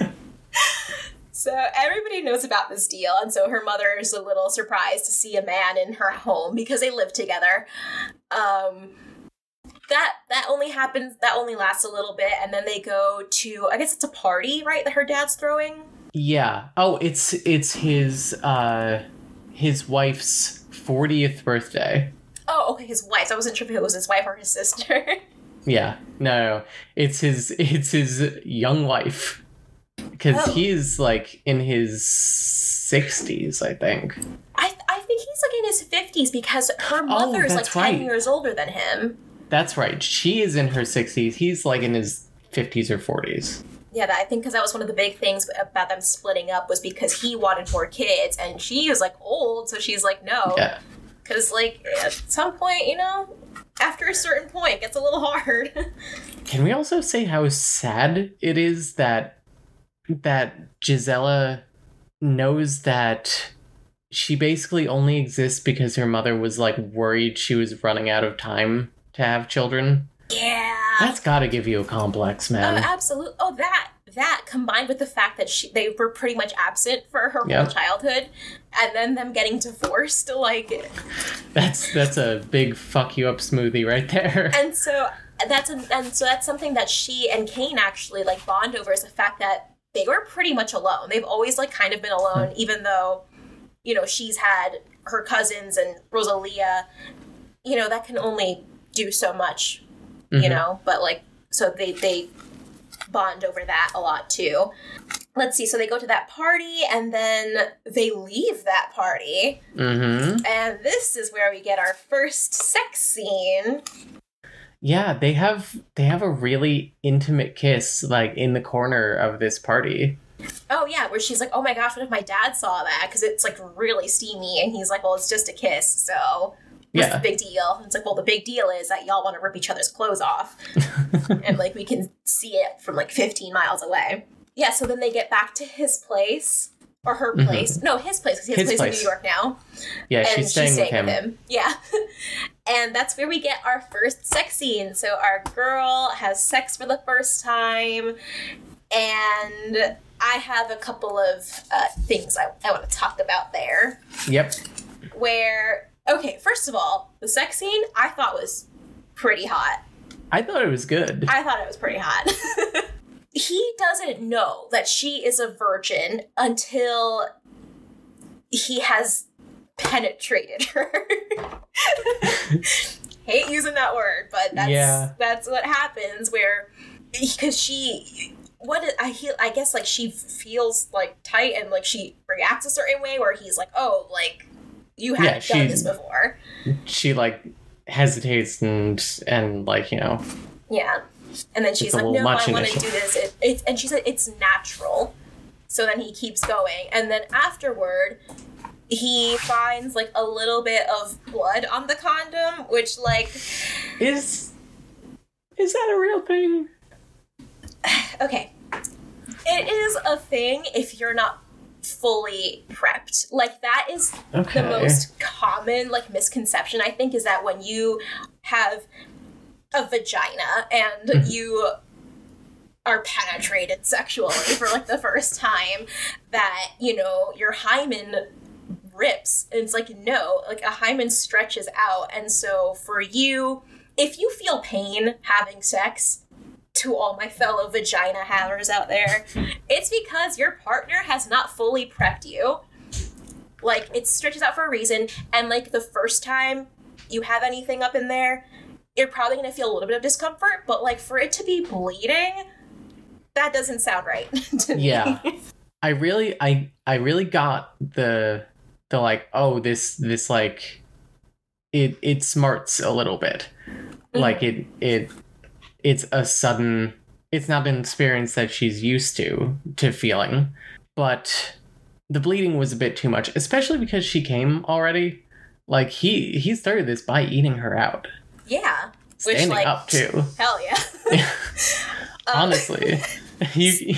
So everybody knows about this deal, and so her mother is a little surprised to see a man in her home because they live together. Um, that that only happens. That only lasts a little bit, and then they go to. I guess it's a party, right? That her dad's throwing. Yeah. Oh, it's it's his uh his wife's 40th birthday. Oh, okay, his wife. I wasn't sure if it was his wife or his sister. Yeah. No, it's his it's his young wife. Cuz Oh. he's like in his 60s, I think. I I think he's like in his fifties because her mother is like Oh, ten right. years older than him. That's right. She is in her 60s. He's like in his 50s or 40s. Yeah, that, I think because that was one of the big things about them splitting up was because he wanted more kids and she was like old, so she's like no. Yeah. Because, like, at some point, you know, after a certain point, it gets a little hard. Can we also say how sad it is that that Gisella knows that she basically only exists because her mother was like worried she was running out of time to have children? Yeah. That's got to give you a complex, Oh, man. absolutely. Oh, that that combined with the fact that she they were pretty much absent for her Yeah. whole childhood, and then them getting divorced, like, That's that's a big fuck you up smoothie right there. and so that's a, and so that's something that she and Kaine actually like bond over is the fact that they were pretty much alone. They've always like kind of been alone, hmm. even though you know she's had her cousins and Rosalia. You know that can only do so much, you Mhm. know. But like, so they they bond over that a lot too. Let's see. So they go to that party and then they leave that party. Mhm. And this is where we get our first sex scene. Yeah, they have they have a really intimate kiss like in the corner of this party. Oh yeah, where she's like, "Oh my gosh, what if my dad saw that?" Because it's like really steamy, and he's like, "Well, it's just a kiss, so what's Yeah. the big deal?" And it's like, "Well, the big deal is that y'all want to rip each other's clothes off, and like we can see it from like 15 miles away." Yeah. So then they get back to his place or her Mhm. place. No, his place because he has His a place, place. in New York now, Yeah, and she's staying, with, him. Yeah. and that's where we get our first sex scene. So our girl has sex for the first time, and I have a couple of uh, things I, I want to talk about there. Yep. Where, okay, first of all, the sex scene I thought was pretty hot. I thought it was good. I thought it was pretty hot. he doesn't know that she is a virgin until he has penetrated her. Hate using that word, but that's Yeah. that's what happens where because she what is- I feel I guess like she feels like tight and like she reacts a certain way where he's like, "Oh, like you haven't Yeah, done she- this before." she like hesitates and and like you know Yeah. And then she's like, no, I want to do this. It, it's and she said, it's natural. So then he keeps going. And then afterward, he finds like a little bit of blood on the condom, which, like, is is that a real thing? okay. It is a thing if you're not fully prepped. Like, that is Okay. the most common like misconception I think is that when you have a vagina and hmm. you are penetrated sexually for like the first time that you know your hymen rips and it's like no like a hymen stretches out and so for you if you feel pain having sex to all my fellow vagina havers out there it's because your partner has not fully prepped you like it stretches out for a reason and like the first time you have anything up in there you're probably going to feel a little bit of discomfort but like for it to be bleeding that doesn't sound right to me. Yeah. I really I I really got the the like oh this this like it it smarts a little bit. Mm-hmm. Like it it it's a sudden it's not an experience that she's used to to feeling. But the bleeding was a bit too much, especially because she came already. Like he he started this by eating her out. yeah Which, Standing like, up too. hell yeah Honestly, you,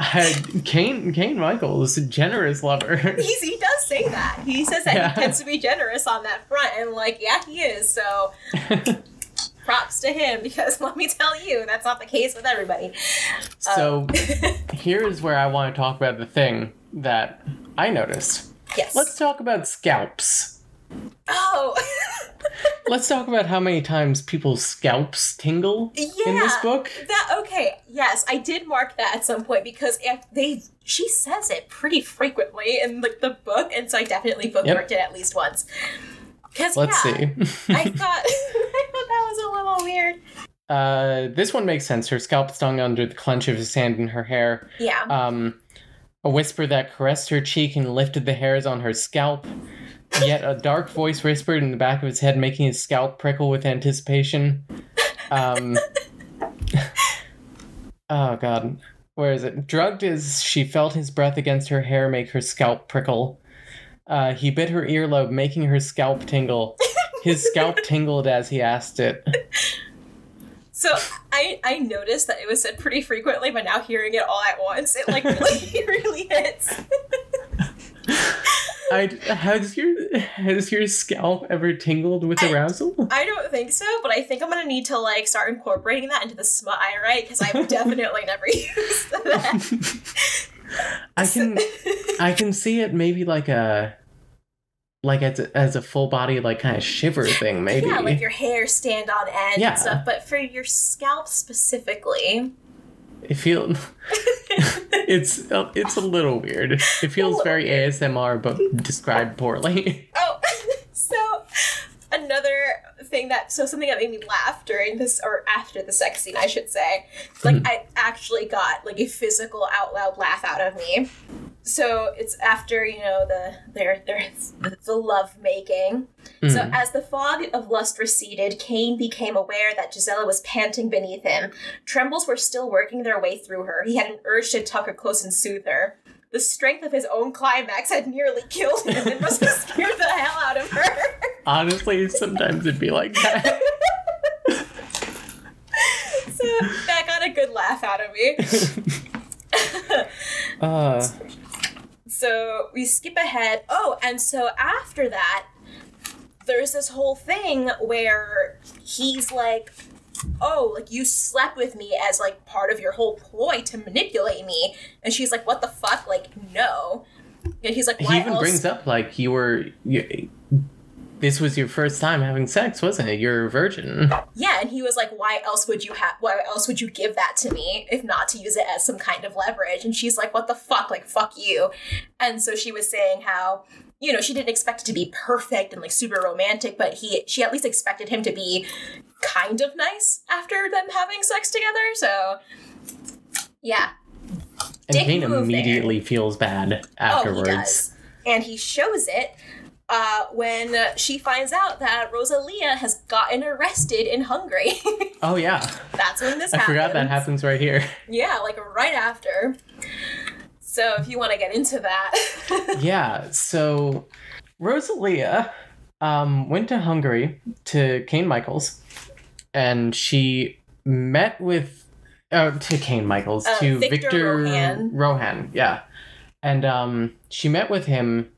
I, Kaine Kaine Michaels, generous lover. he's, he does say that he says that Yeah. he tends to be generous on that front and like yeah he is so props to him because let me tell you that's not the case with everybody so Um, here is where I want to talk about the thing that I noticed. yes Let's talk about scalps. oh Let's talk about how many times people's scalps tingle in this book. That okay, yes, I did mark that at some point because if they she says it pretty frequently in like the book, and so I definitely bookmarked it at least once. Because Let's yeah, see. I thought I thought that was a little weird. uh, this one makes sense. Her scalp stung under the clench of his hand in her hair. Yeah, Um, a whisper that caressed her cheek and lifted the hairs on her scalp. Yet a dark voice whispered in the back of his head, making his scalp prickle with anticipation. Um, oh god, where is it? Drugged as she felt his breath against her hair make her scalp prickle. Uh, he bit her earlobe, making her scalp tingle. His scalp tingled as he asked it. so I I noticed that it was said pretty frequently, but now hearing it all at once, it like really really hits. I, has your has your scalp ever tingled with I- arousal? I don't think so, but I think I'm gonna need to like start incorporating that into the smut I write because I've definitely never used that. I can I can see it maybe like a like as a, as a full body like kind of shiver thing maybe. Yeah, like your hair stand on end Yeah. and stuff. But for your scalp specifically, it feels it's uh, it's a little weird. It feels very. ASMR but described poorly. oh, so another thing that so something that made me laugh during this or after the sex scene, I should say, like Hmm. I actually got like a physical out loud laugh out of me. So it's after you know the their their the love making. So Mm. as the fog of lust receded, Kaine became aware that Gisella was panting beneath him. Trembles were still working their way through her. He had an urge to tuck her close and soothe her. The strength of his own climax had nearly killed him and must have scared the hell out of her. Honestly, sometimes it'd be like that. so that got a good laugh out of me. uh, so we skip ahead. Oh, and so after that, there's this whole thing where he's like, oh, like you slept with me as like part of your whole ploy to manipulate me. And she's like, what the fuck? Like, no. And he's like, why he even else? brings up like you were you, this was your first time having sex wasn't it you're a virgin yeah, and he was like, why else would you have? Why else would you give that to me if not to use it as some kind of leverage? And she's like, what the fuck? Like, fuck you. And so she was saying how. You know, she didn't expect it to be perfect and like super romantic, but he she at least expected him to be kind of nice after them having sex together. So yeah, and Dick kaine move there. immediately feels bad afterwards Oh, he does. And he shows it uh, when she finds out that Rosalia has gotten arrested in Hungary. oh yeah That's when this i happens. forgot that happens right here Yeah, like right after. So if you want to get into that. yeah so rosalia um, went to hungary to kaine michaels and she met with uh, to kaine michaels Uh, to Victor victor Rohan. rohan yeah and um, she met with him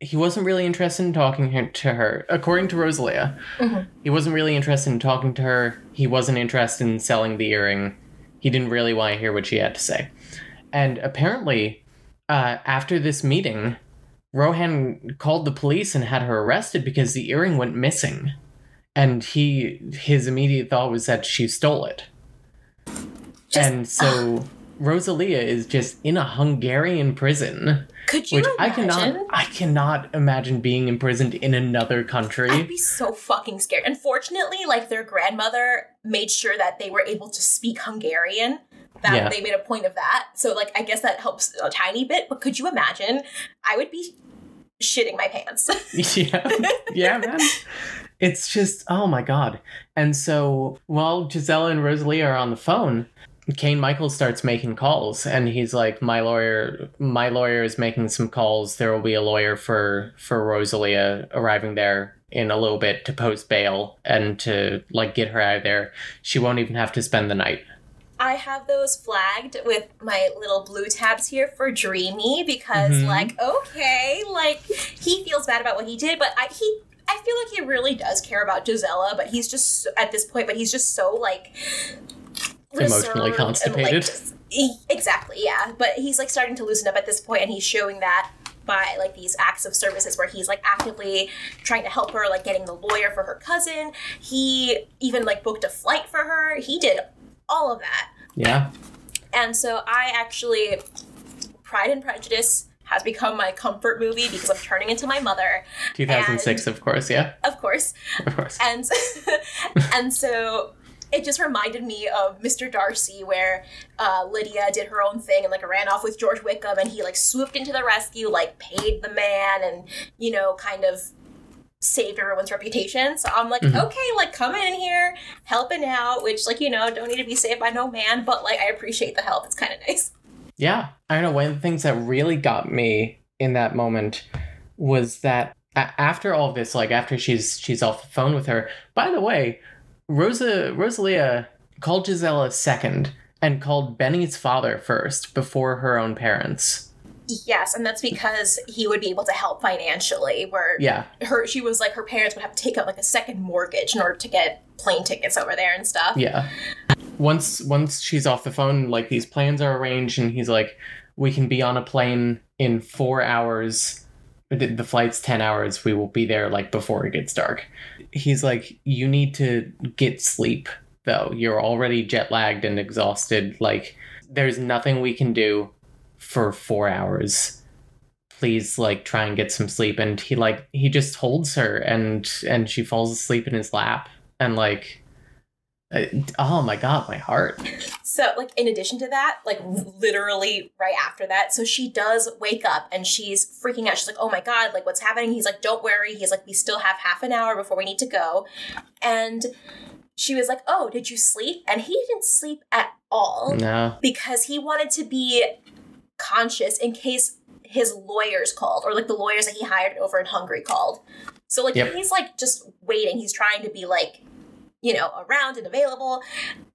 he wasn't really interested in talking to her according to rosalia Mhm. he wasn't really interested in talking to her. He wasn't interested in selling the earring. He didn't really want to hear what she had to say. And apparently uh, after this meeting rohan called the police and had her arrested because the earring went missing. And he his immediate thought was that she stole it. Just- and so rosalia is just in a hungarian prison Could you which i cannot i cannot imagine being imprisoned in another country I'd be so fucking scared. Unfortunately, like their grandmother made sure that they were able to speak Hungarian. That Yeah. they made a point of that. So like I guess that helps a tiny bit, but could you imagine? I would be shitting my pants. yeah yeah man it's just oh my god and so while gisella and rosalia are on the phone kaine michaels starts making calls and he's like my lawyer my lawyer is making some calls. There will be a lawyer for for rosalia arriving there in a little bit to post bail and to like get her out of there. She won't even have to spend the night. I have those flagged with my little blue tabs here for Dreamy because, Mhm. like, okay, like he feels bad about what he did, but I he I feel like he really does care about Gisella, but he's just at this point, but he's just so like Emotionally reserved and, like, constipated. just- e- exactly, yeah. But he's like starting to loosen up at this point, and he's showing that by like these acts of services where he's like actively trying to help her like getting the lawyer for her cousin. He even like booked a flight for her. He did all of that. Yeah. And so I actually, Pride and Prejudice has become my comfort movie because I'm turning into my mother, 2006 of course yeah. Of course. of course. And and so it just reminded me of Mr. Darcy, where uh, Lydia did her own thing and like ran off with George Wickham, and he like swooped into the rescue, like paid the man, and you know, kind of saved everyone's reputation. So I'm like, Mhm. okay, like coming in here, helping out, which like you know, don't need to be saved by no man, but like I appreciate the help. It's kind of nice. Yeah, I don't know. One of the things that really got me in that moment was that after all this, like after she's she's off the phone with her. By the way, Rosa Rosalia called Gisella second and called Benny's father first before her own parents. Yes, and that's because he would be able to help financially. Where Yeah, her, she was like, her parents would have to take out like a second mortgage in order to get plane tickets over there and stuff. yeah. Once once she's off the phone, like these plans are arranged, and he's like, "We can be on a plane in four hours." The the flight's ten hours. We will be there like before it gets dark. He's like, "You need to get sleep, though. You're already jet lagged and exhausted. Like, there's nothing we can do for four hours." please like try and get some sleep and he like he just holds her and and she falls asleep in his lap and like uh, oh my god my heart So, like, in addition to that, like, literally right after that, so she does wake up and she's freaking out. She's like, oh my God, like, what's happening? He's like, don't worry. He's like, we still have half an hour before we need to go. And she was like, oh, did you sleep? And he didn't sleep at all no because he wanted to be conscious in case his lawyers called or like the lawyers that he hired over in Hungary called. So like Yep. he's like just waiting. He's trying to be like you know around and available.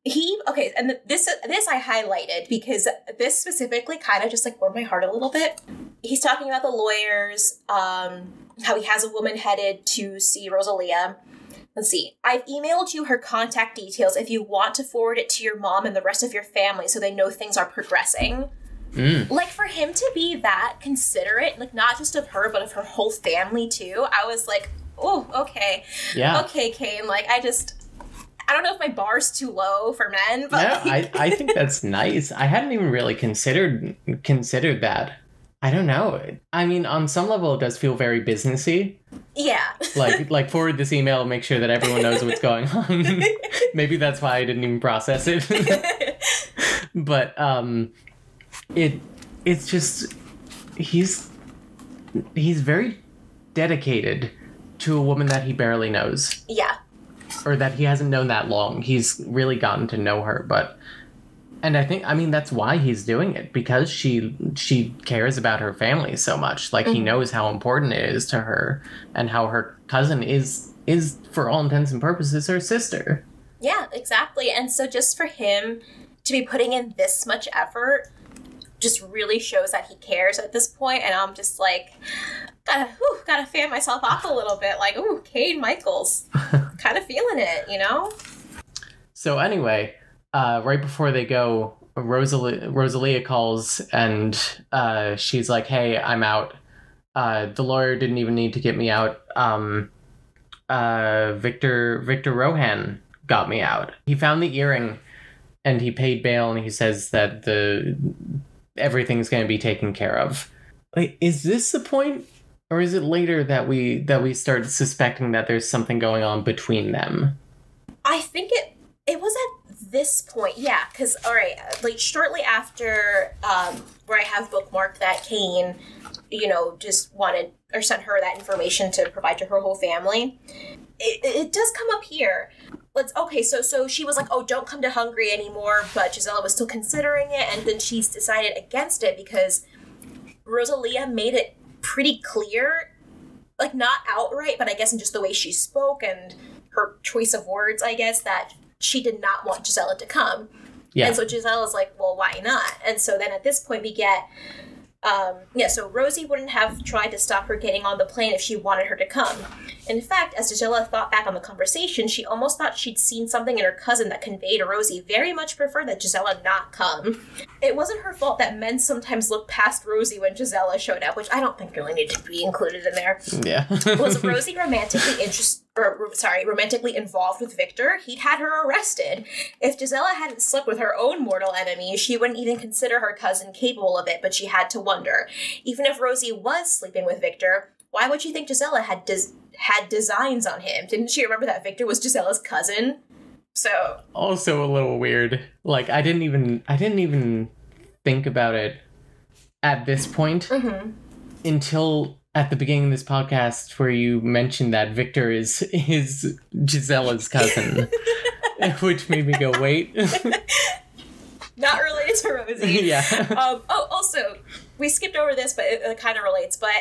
He okay, and this this I highlighted because this specifically kind of just like warmed my heart a little bit. He's talking about the lawyers, um, how he has a woman headed to see Rosalia, Let's see. I've emailed you her contact details if you want to forward it to your mom and the rest of your family so they know things are progressing. Mm. Like for him to be that considerate, like not just of her, but of her whole family too, I was like, oh, okay. Yeah. Okay, Kaine. Like I just I don't know if my bar's too low for men, but Yeah, I, I think that's nice. I hadn't even really considered considered that. I don't know. I mean, on some level, it does feel very businessy. yeah. Like, like forward this email, make sure that everyone knows what's going on. Maybe that's why I didn't even process it. but um, it it's just he's he's very dedicated to a woman that he barely knows yeah. Or that he hasn't known that long. He's really gotten to know her, but and I think I mean that's why he's doing it because she she cares about her family so much. Like he Mhm. knows how important it is to her and how her cousin is is for all intents and purposes her sister. Yeah, exactly. And so just for him to be putting in this much effort just really shows that he cares at this point and I'm just like gotta whew, gotta fan myself off a little bit like ooh Kaine Michaels kind of feeling it you know So anyway, uh, right before they go, Rosalia calls and uh, she's like, "Hey, I'm out. Uh, the lawyer didn't even need to get me out. Um, uh, Victor Victor Rohan got me out. He found the earring, and he paid bail, and he says that the everything's going to be taken care of. Like, is this the point, or is it later that we that we start suspecting that there's something going on between them? I think it it was at this point, yeah, because all right, like shortly after um, where I have bookmarked that Kaine, you know, just wanted or sent her that information to provide to her whole family. It, it does come up here. Let's okay. So so she was like, oh, don't come to Hungary anymore, but Gisella was still considering it, and then she's decided against it because Rosalia made it pretty clear, like not outright, but I guess in just the way she spoke and her choice of words, I guess, that she did not want Gisella to come. Yeah. And so is like, well, why not? And so then at this point we get um, yeah, so Rosie wouldn't have tried to stop her getting on the plane if she wanted her to come. In fact, as Gisella thought back on the conversation, she almost thought she'd seen something in her cousin that conveyed Rosie very much preferred that Gisella not come. It wasn't her fault that men sometimes looked past Rosie when Gisella showed up, which I don't think really needed to be included in there. Yeah. Was Rosie romantically interested? Or, sorry, romantically involved with Victor, he'd had her arrested. If Gisella hadn't slept with her own mortal enemy, she wouldn't even consider her cousin capable of it, but she had to wonder. Even if Rosie was sleeping with Victor, why would she think Gisella had des- had designs on him? Didn't she remember that Victor was Gisella's cousin? So, also a little weird. Like I didn't even I didn't even think about it at this point mhm. until at the beginning of this podcast where you mentioned that Victor is is Gisella's cousin. which made me go, wait. not related to Rosie. yeah. um, oh, also, we skipped over this, but it, it kind of relates. But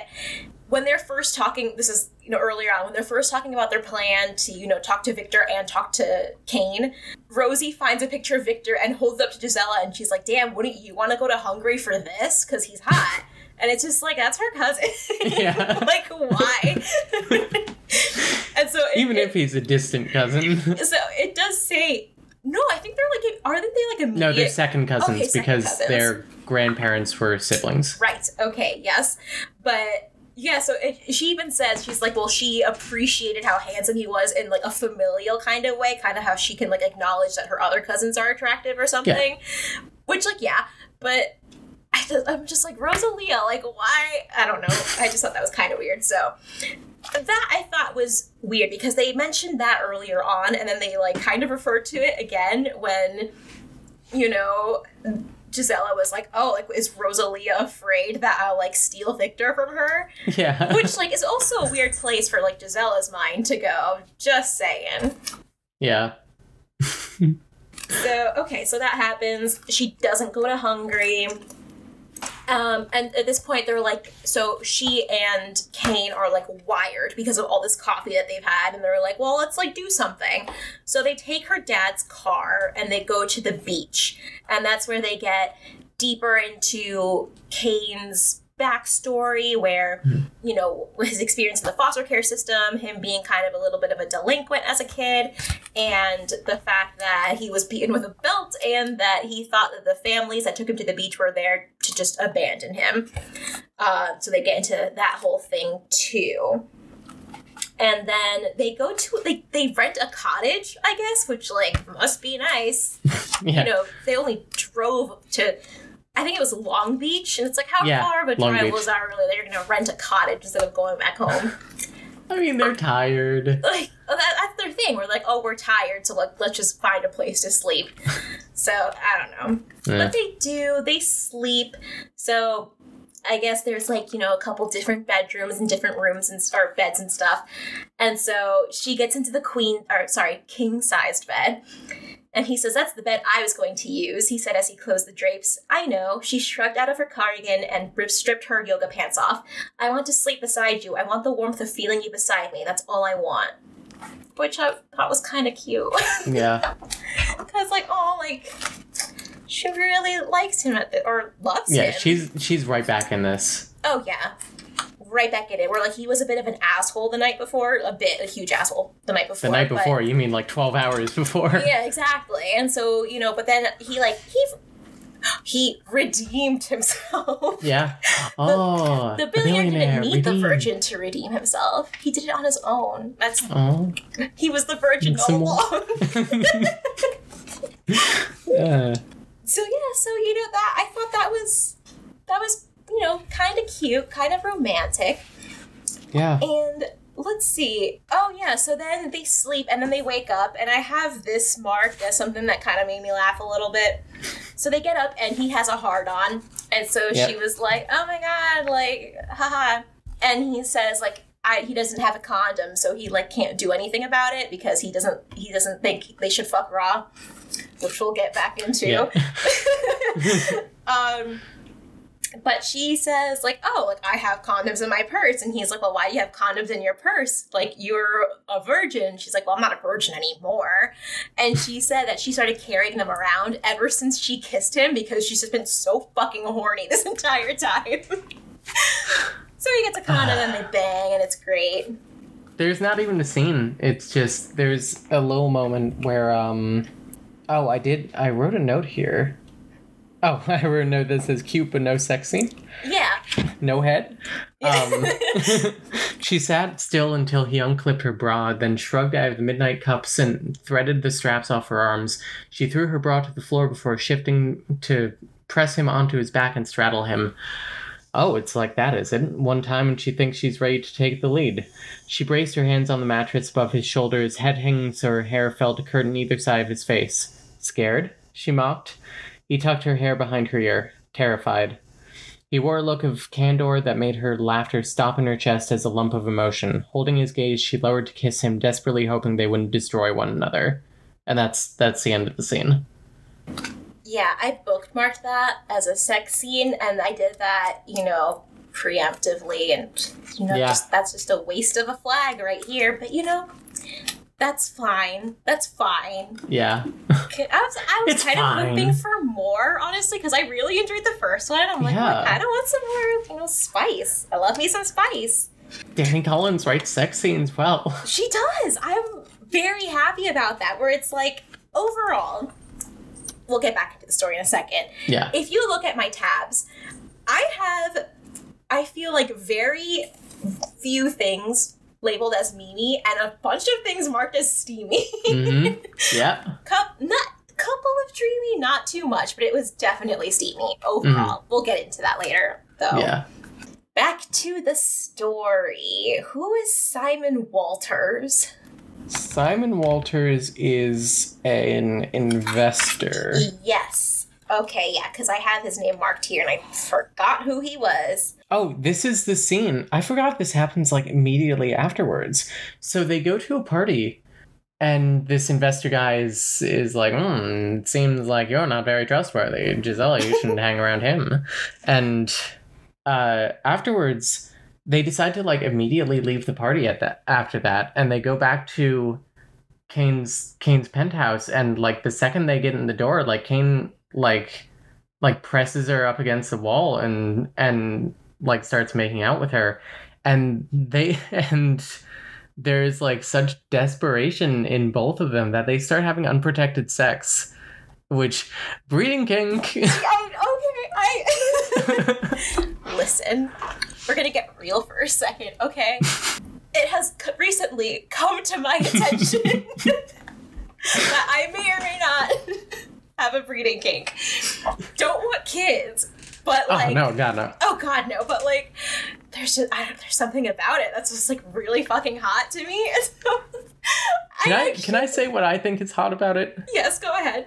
when they're first talking, this is you know earlier on when they're first talking about their plan to you know talk to Victor and talk to Kaine. Rosie finds a picture of Victor and holds it up to Gisella, and she's like, "Damn, wouldn't you want to go to Hungary for this? Because he's hot." And it's just like that's her cousin. Yeah. like why? and so it, Even it- if he's a distant cousin. so it does say no. I think they're like aren't they like immediate? No, they're second cousins Okay, second because cousins. their grandparents were siblings. Right. Okay. Yes. But yeah. So it, she even says she's like, well, she appreciated how handsome he was in like a familial kind of way, kind of how she can like acknowledge that her other cousins are attractive or something. Which, like, yeah. But I just, I'm just like Rosalia. Like, why? I don't know. I just thought that was kind of weird. So. That I thought was weird because they mentioned that earlier on, and then they like kind of referred to it again when, you know, Gisella was like, "Oh, like is Rosalia afraid that I'll like steal Victor from her?" Yeah. Which like is also a weird place for like Gisella's mind to go. Just saying. yeah. So okay, so that happens. She doesn't go to Hungary. Um, and at this point, they're like, so she and Kaine are like wired because of all this coffee that they've had, and they're like, well, let's like do something. So they take her dad's car and they go to the beach, and that's where they get deeper into Kaine's backstory where, you know, his experience in the foster care system, him being kind of a little bit of a delinquent as a kid, and the fact that he was beaten with a belt and that he thought that the families that took him to the beach were there to just abandon him. Uh, so they get into that whole thing too. And then they go to they they rent a cottage, I guess, which like must be nice. Yeah. You know, they only drove to I think it was Long Beach, and it's like how Yeah, far of a Long drive Beach. was that really? They're gonna rent a cottage instead of going back home. I mean, they're tired. like that, that's their thing. We're like, oh, we're tired, so like let's just find a place to sleep. So I don't know. Yeah. But they do. They sleep. So I guess there's like, you know, a couple different bedrooms and different rooms and or beds and stuff. And so she gets into the queen or sorry, king-sized bed. And he says, That's the bed I was going to use, he said as he closed the drapes. I know. She shrugged out of her cardigan and rip- stripped her yoga pants off. I want to sleep beside you. I want the warmth of feeling you beside me. That's all I want. Which I thought was kind of cute. Yeah. Because, like, oh, like, she really likes him at the, or loves Yeah, him. Yeah, she's she's right back in this. Oh yeah. Right back at it. Where like he was a bit of an asshole the night before. A bit, a huge asshole the night before. The night but- before, you mean like 12 hours before? yeah, exactly. And so, you know, but then he like he he redeemed himself. Yeah. Oh, The billionaire didn't need the virgin to redeem himself. He did it on his own. That's Oh. he was the virgin all along. Uh, so yeah, so you know that I thought that was that was, you know, kind of cute, kind of romantic. yeah. And let's see. Oh yeah, so then they sleep and then they wake up and I have this marked as something that kind of made me laugh a little bit. So they get up and he has a hard on. And so Yep. she was like, "Oh my god, like haha." And he says like I, he doesn't have a condom, so he like can't do anything about it because he doesn't he doesn't think they should fuck raw, which we'll get back into. Yeah. um but she says like oh like i have condoms in my purse. And he's like well why do you have condoms in your purse? Like you're a virgin. She's like well i'm not a virgin anymore. And she said that she started carrying them around ever since she kissed him because she's just been so fucking horny this entire time. So he gets a condom and they bang and it's great. There's not even a scene. It's just there's a little moment where um oh I did I wrote a note here. Oh, I wrote a note that says cute but no sexy. yeah No head. Um She sat still until he unclipped her bra, then shrugged out of the midnight cups and threaded the straps off her arms. She threw her bra to the floor before shifting to press him onto his back and straddle him. Oh, it's like that, is it? One time and she thinks she's ready to take the lead. She braced her hands on the mattress above his shoulders, head hanging so her hair fell to curtain either side of his face. Scared? She mocked. He tucked her hair behind her ear, terrified. He wore a look of candor that made her laughter stop in her chest as a lump of emotion. Holding his gaze, she lowered to kiss him, desperately hoping they wouldn't destroy one another. And that's that's the end of the scene. yeah i bookmarked that as a sex scene and i did that you know preemptively and you know Yeah. just that's just a waste of a flag right here but you know that's fine that's fine Yeah. I was i was kind fine. of hoping for more honestly because i really enjoyed the first one i'm like Yeah. i kind of want some more you know spice i love me some spice Dani Collins writes sex scenes well. she does i'm very happy about that where it's like overall we'll get back into the story in a second Yeah. if you look at my tabs, I have, I feel like very few things labeled as Memey and a bunch of things marked as steamy. hmm Yeah. Cup, not couple of dreamy, not too much, but it was definitely steamy overall. We'll get into that later, though. Yeah. Back to the story. Who is Simon Walters? Simon Walters is an investor. Yes. Okay, yeah, because I have his name marked here and I forgot who he was. Oh, this is the scene. I forgot this happens like immediately afterwards. So they go to a party, and this investor guy is, is like, hmm, it seems like you're not very trustworthy. Gisella, you shouldn't hang around him. And uh, afterwards, they decide to like immediately leave the party at that after that, and they go back to Kaine's Kaine's penthouse, and like the second they get in the door, like Kaine like like presses her up against the wall and and like starts making out with her and they and there's like such desperation in both of them that they start having unprotected sex which breeding kink I, okay, I listen. We're gonna get real for a second, okay? It has recently come to my attention that I may or may not have a breeding kink. Don't want kids, but oh, like, oh no god no oh god, no, but like, there's just I don't, there's something about it that's just like really fucking hot to me. So, can i actually- can i say what i think is hot about it Yes, go ahead.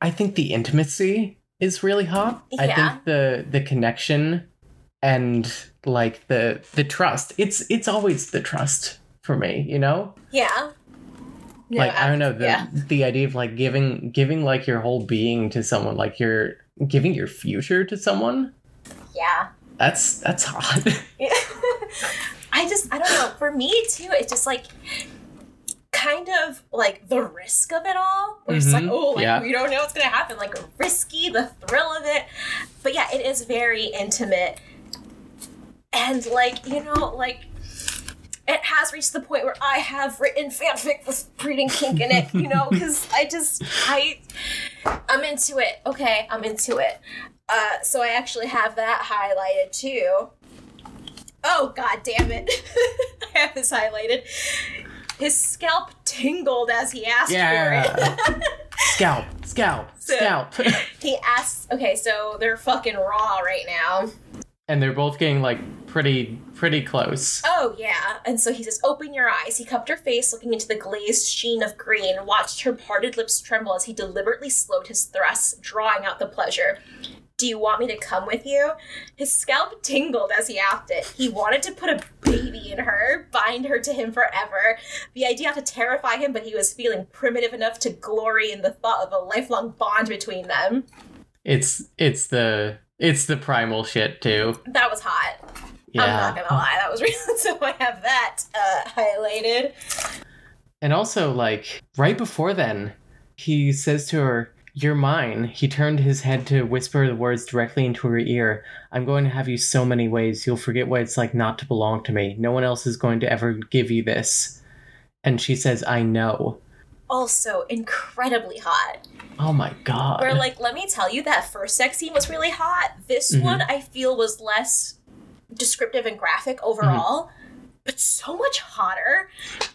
I think the intimacy is really hot. Yeah. I think the the connection and like the the trust. It's it's always the trust for me, you know? Yeah. No, like I don't know, the yeah. the idea of like giving giving like your whole being to someone, like you're giving your future to someone. Yeah. That's that's hot. Yeah. I just, I don't know. For me, too, it's just like kind of like the risk of it all. Where it's like, mm-hmm. oh, like Yeah. we don't know what's going to happen. Like risky, the thrill of it. But yeah, it is very intimate. And like, you know, like it has reached the point where I have written fanfic with breeding kink in it, you know, because I just, I, I'm into it. Okay, I'm into it. Uh, so I actually have that highlighted too. Oh god damn it! I have this highlighted. His scalp tingled as he asked for Yeah. it. scalp, scalp, So- scalp. he asks. Okay, so they're fucking raw right now. And they're both getting like pretty pretty close. Oh yeah, and so he says, "Open your eyes." He cupped her face, looking into the glazed sheen of green, watched her parted lips tremble as he deliberately slowed his thrusts, drawing out the pleasure. Do you want me to come with you? His scalp tingled as he asked it. He wanted to put a baby in her, bind her to him forever. The idea had to terrify him, but he was feeling primitive enough to glory in the thought of a lifelong bond between them. It's it's the it's the primal shit too. That was hot. Yeah. I'm not gonna lie, that was real. so I have that uh, highlighted. And also, like, right before then, he says to her, You're mine. He turned his head to whisper the words directly into her ear. I'm going to have you so many ways, you'll forget what it's like not to belong to me. No one else is going to ever give you this. And she says, I know. Also incredibly hot. Oh my god. Where like, let me tell you, that first sex scene was really hot. This Mhm. one I feel was less descriptive and graphic overall, but so much hotter.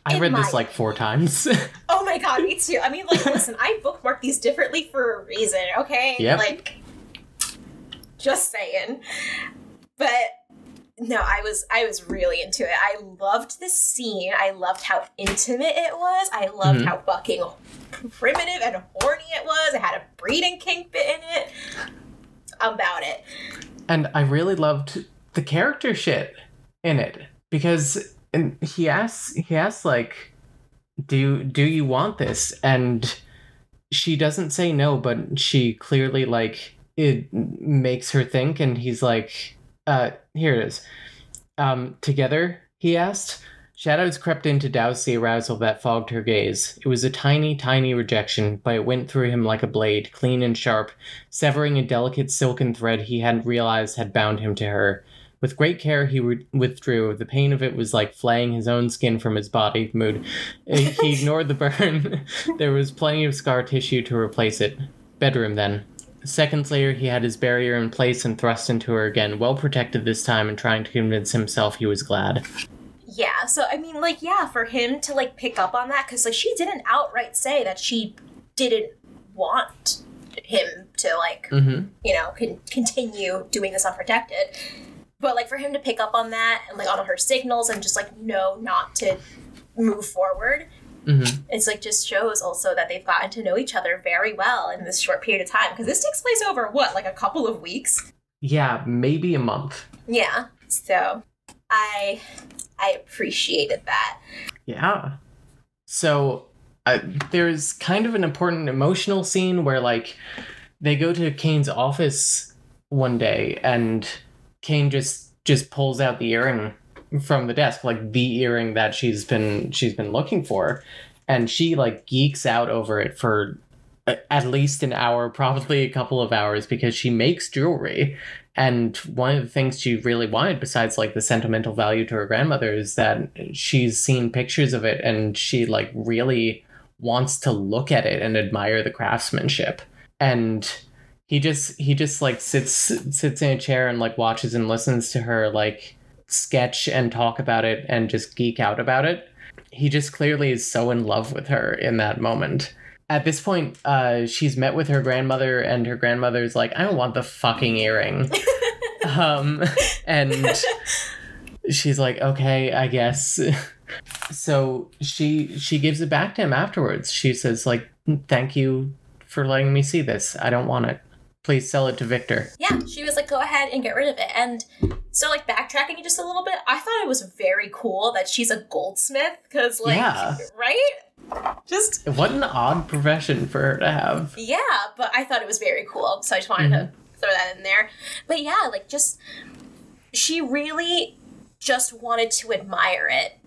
I read this like four times. Oh my god, me too. I mean, like, listen, I bookmarked these differently for a reason, okay? Yep. Like, just saying. But no, I was I was really into it. I loved the scene. I loved how intimate it was. I loved Mhm. how fucking primitive and horny it was. It had a breeding kink bit in it. I'm about it. and I really loved the character shit in it because and he asks he asks like do do you want this and she doesn't say no but she clearly like it makes her think and he's like uh here it is um together he asked shadows crept in to douse the arousal that fogged her gaze it was a tiny tiny rejection but it went through him like a blade clean and sharp severing a delicate silken thread he hadn't realized had bound him to her. With great care, he re- withdrew. The pain of it was like flaying his own skin from his body. Mood. Uh, He ignored the burn. there was plenty of scar tissue to replace it. Bedroom, then. Seconds later, he had his barrier in place and thrust into her again, well protected this time and trying to convince himself he was glad. Yeah, so I mean, like, yeah, for him to like pick up on that, because like she didn't outright say that she didn't want him to like Mm-hmm. you know con- continue doing this unprotected, but like for him to pick up on that and like on her signals and just like know not to move forward, Mm-hmm. it's like just shows also that they've gotten to know each other very well in this short period of time because this takes place over what like a couple of weeks. Yeah, maybe a month. Yeah, so I I appreciated that. Yeah. So uh, there's kind of an important emotional scene where like they go to Kaine's office one day and Kaine just just pulls out the earring from the desk like the earring that she's been she's been looking for and she like geeks out over it for uh, at least an hour probably a couple of hours because she makes jewelry And one of the things she really wanted, besides like the sentimental value to her grandmother, is that she's seen pictures of it and she like really wants to look at it and admire the craftsmanship. And he just he just like sits sits in a chair and like watches and listens to her like sketch and talk about it and just geek out about it. He just clearly is so in love with her in that moment. At this point, uh, she's met with her grandmother, and her grandmother's like, "I don't want the fucking earring," um, and she's like, "Okay, I guess." so she she gives it back to him afterwards. She says, "Like, thank you for letting me see this. I don't want it." Please sell it to Victor. Yeah, she was like, go ahead and get rid of it. And so, like, backtracking just a little bit, I thought it was very cool that she's a goldsmith because, like, yeah. right? Just what an odd profession for her to have. Yeah, but I thought it was very cool, so I just wanted mm-hmm. to throw that in there. But yeah, like, just she really just wanted to admire it,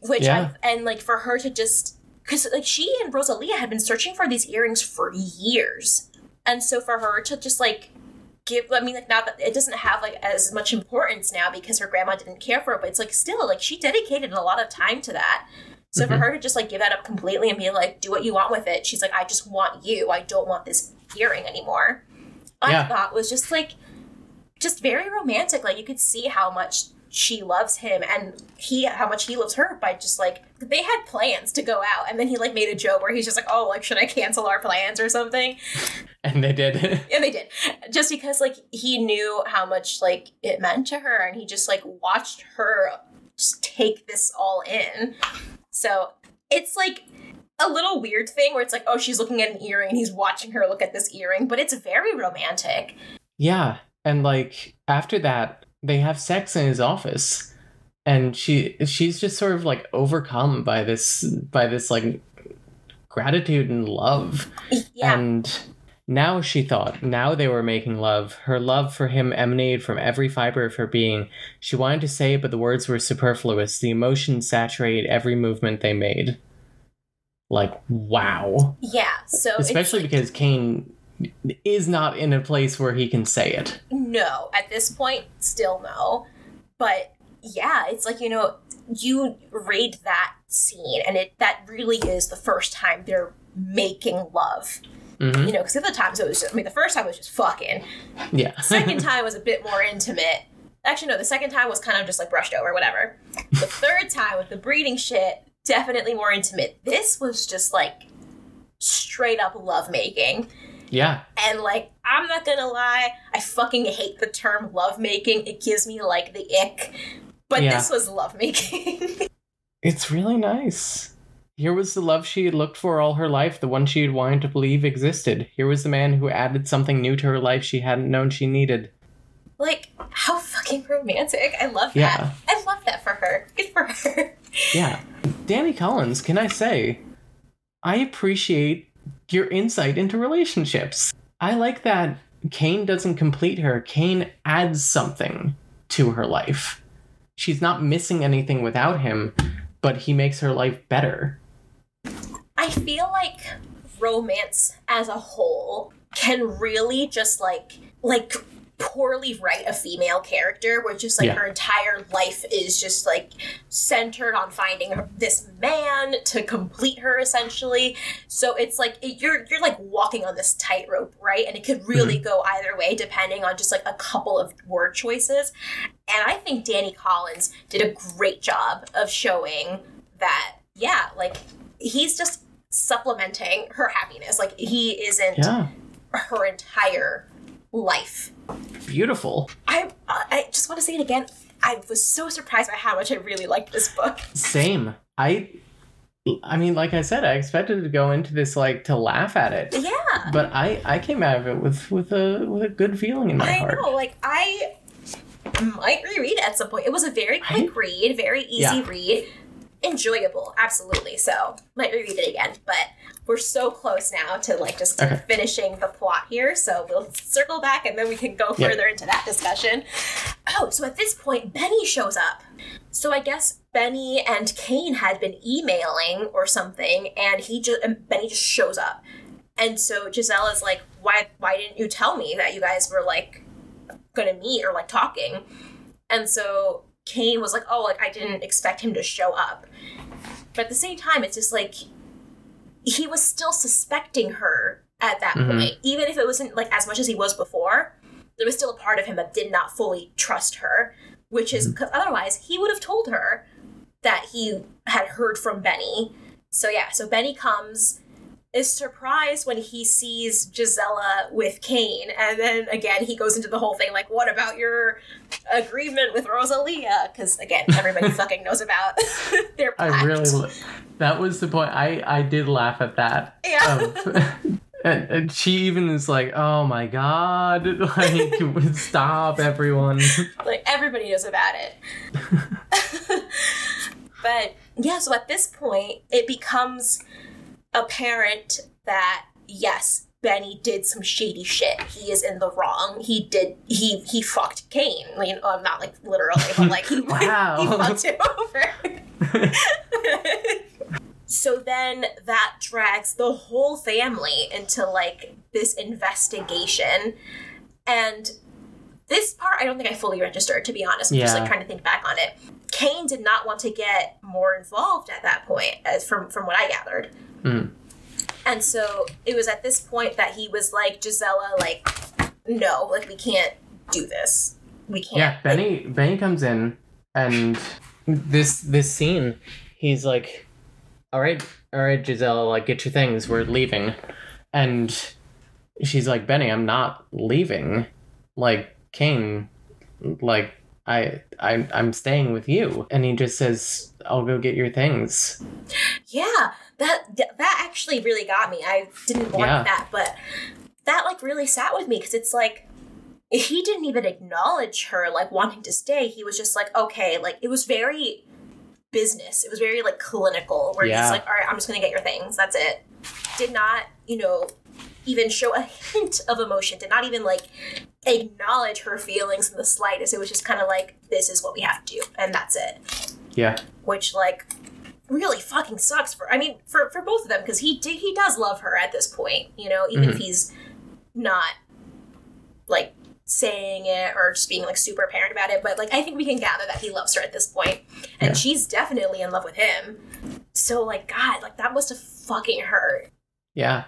which yeah. I and like for her to just because like she and Rosalia had been searching for these earrings for years and so for her to just like give I mean like now that it doesn't have like as much importance now because her grandma didn't care for it, but it's like still like she dedicated a lot of time to that. So mm-hmm. for her to just like give that up completely and be like, do what you want with it, she's like, I just want you. I don't want this earring anymore. Yeah. I thought was just like just very romantic. Like you could see how much she loves him and he how much he loves her by just like they had plans to go out and then he like made a joke where he's just like oh like should i cancel our plans or something? And they did. And they did. Just because like he knew how much like it meant to her and he just like watched her just take this all in. So it's like a little weird thing where it's like oh she's looking at an earring and he's watching her look at this earring but it's very romantic. Yeah. And like after that they have sex in his office. And she she's just sort of like overcome by this by this like gratitude and love. Yeah. and now she thought now they were making love. Her love for him emanated from every fiber of her being. She wanted to say it but the words were superfluous. The emotion saturated every movement they made. Like wow. Yeah so especially like, because kaine is not in a place where he can say it. No, at this point, still no. But yeah, it's like, you know, you read that scene and it that really is the first time they're making love. Mm-hmm. You know, because the other times it was just, I mean, the first time was just fucking. Yeah. second time was a bit more intimate. Actually, no, the second time was kind of just like brushed over, whatever. The third time with the breeding shit, definitely more intimate. This was just like straight up love making. Yeah. And like, I'm not gonna lie, I fucking hate the term lovemaking. It gives me like the ick. But yeah. this was lovemaking. it's really nice. Here was the love she had looked for all her life, the one she had wanted to believe existed. Here was the man who added something new to her life she hadn't known she needed. Like, how fucking romantic. I love yeah. that. I love that for her. Good for her. yeah. Dani Collins, can I say, I appreciate your insight into relationships. I like that Kaine doesn't complete her, Kaine adds something to her life. She's not missing anything without him, but he makes her life better. I feel like romance as a whole can really just like like poorly write a female character where just like yeah. her entire life is just like centered on finding her, this man to complete her essentially so it's like it, you're you're like walking on this tightrope right and it could really mm-hmm. go either way depending on just like a couple of word choices and i think dani collins did a great job of showing that yeah like he's just supplementing her happiness like he isn't yeah. her entire life. Beautiful. I I just want to say it again. I was so surprised by how much I really liked this book. Same. I I mean, like I said, I expected to go into this like to laugh at it. Yeah. But I I came out of it with with a with a good feeling in my I heart. I know, like I might reread it at some point. It was a very quick I, read, very easy yeah. read enjoyable, absolutely. So might reread it again, but we're so close now to like just okay. finishing the plot here. So we'll circle back and then we can go further into that discussion. Oh, so at this point, Benny shows up. So I guess Benny and Kaine had been emailing or something, and he just and Benny just shows up. And so Giselle is like, "Why? Why didn't you tell me that you guys were like gonna meet or like talking. And so Kaine was like, oh, like I didn't expect him to show up. But at the same time, it's just like he was still suspecting her at that Mhm. point, even if it wasn't like as much as he was before. There was still a part of him that did not fully trust her, which is because otherwise he would have told her that he had heard from Benny. So yeah, so Benny comes, is surprised when he sees Gisella with Kaine, and then again he goes into the whole thing like, "What about your agreement with Rosalia?" Because again, everybody fucking knows about their I pact. really that was the point. I I did laugh at that. yeah. Of, um, and, and she even is like, "Oh my god!" Like, stop, everyone. like everybody knows about it. but yeah, so at this point, it becomes apparent that yes, Benny did some shady shit. He is in the wrong. He did. He he fucked Kaine. You know, um, not like literally, but like he, Wow. he fucked him over. so then that drags the whole family into like this investigation and this part i don't think i fully registered to be honest i'm just like trying to think back on it Kaine did not want to get more involved at that point as from from what i gathered Mm. and so it was at this point that he was like gisella like no like we can't do this we can't Yeah, Benny Benny comes in and this this scene, he's like, "All right, all right, Giselle, like get your things. We're leaving." And she's like, "Benny, I'm not leaving. Like Kaine, like I I I'm staying with you." And he just says, "I'll go get your things." Yeah, that that actually really got me. I didn't want Yeah. that, but that like really sat with me because it's like he didn't even acknowledge her like wanting to stay. He was just like, okay, like it was very business. It was very like clinical, where Yeah. he's like, all right, I'm just gonna get your things. That's it. Did not, you know, even show a hint of emotion. Did not even like acknowledge her feelings in the slightest. It was just kind of like, this is what we have to do, and that's it Yeah, which like really fucking sucks for I mean for for both of them because he d- he does love her at this point, you know, even if mm-hmm. he's not like saying it or just being like super apparent about it, but like I think we can gather that he loves her at this point and Yeah. she's definitely in love with him. So like god, like that must have fucking hurt. yeah.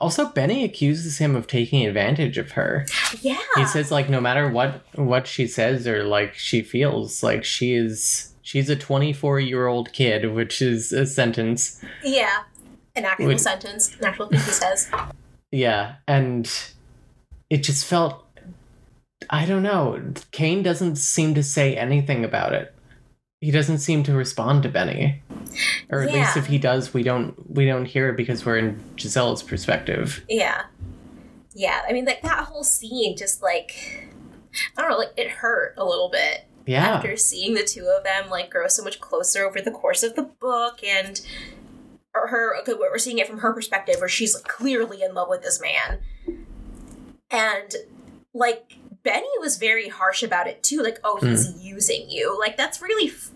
Also, Benny accuses him of taking advantage of her. Yeah. he says like no matter what what she says or like she feels like she is she's a 24 year old kid which is a sentence yeah. An actual Would- sentence, an actual thing he says. yeah and it just felt i don't know kaine doesn't seem to say anything about it he doesn't seem to respond to benny or at least if he does we don't we don't hear it because we're in giselle's perspective Yeah. Yeah. I mean like that whole scene just like I don't know, like it hurt a little bit yeah. After seeing the two of them like grow so much closer over the course of the book and her okay, we're seeing it from her perspective where she's like, clearly in love with this man. And like benny was very harsh about it too like oh he's hmm. using you. Like that's really f-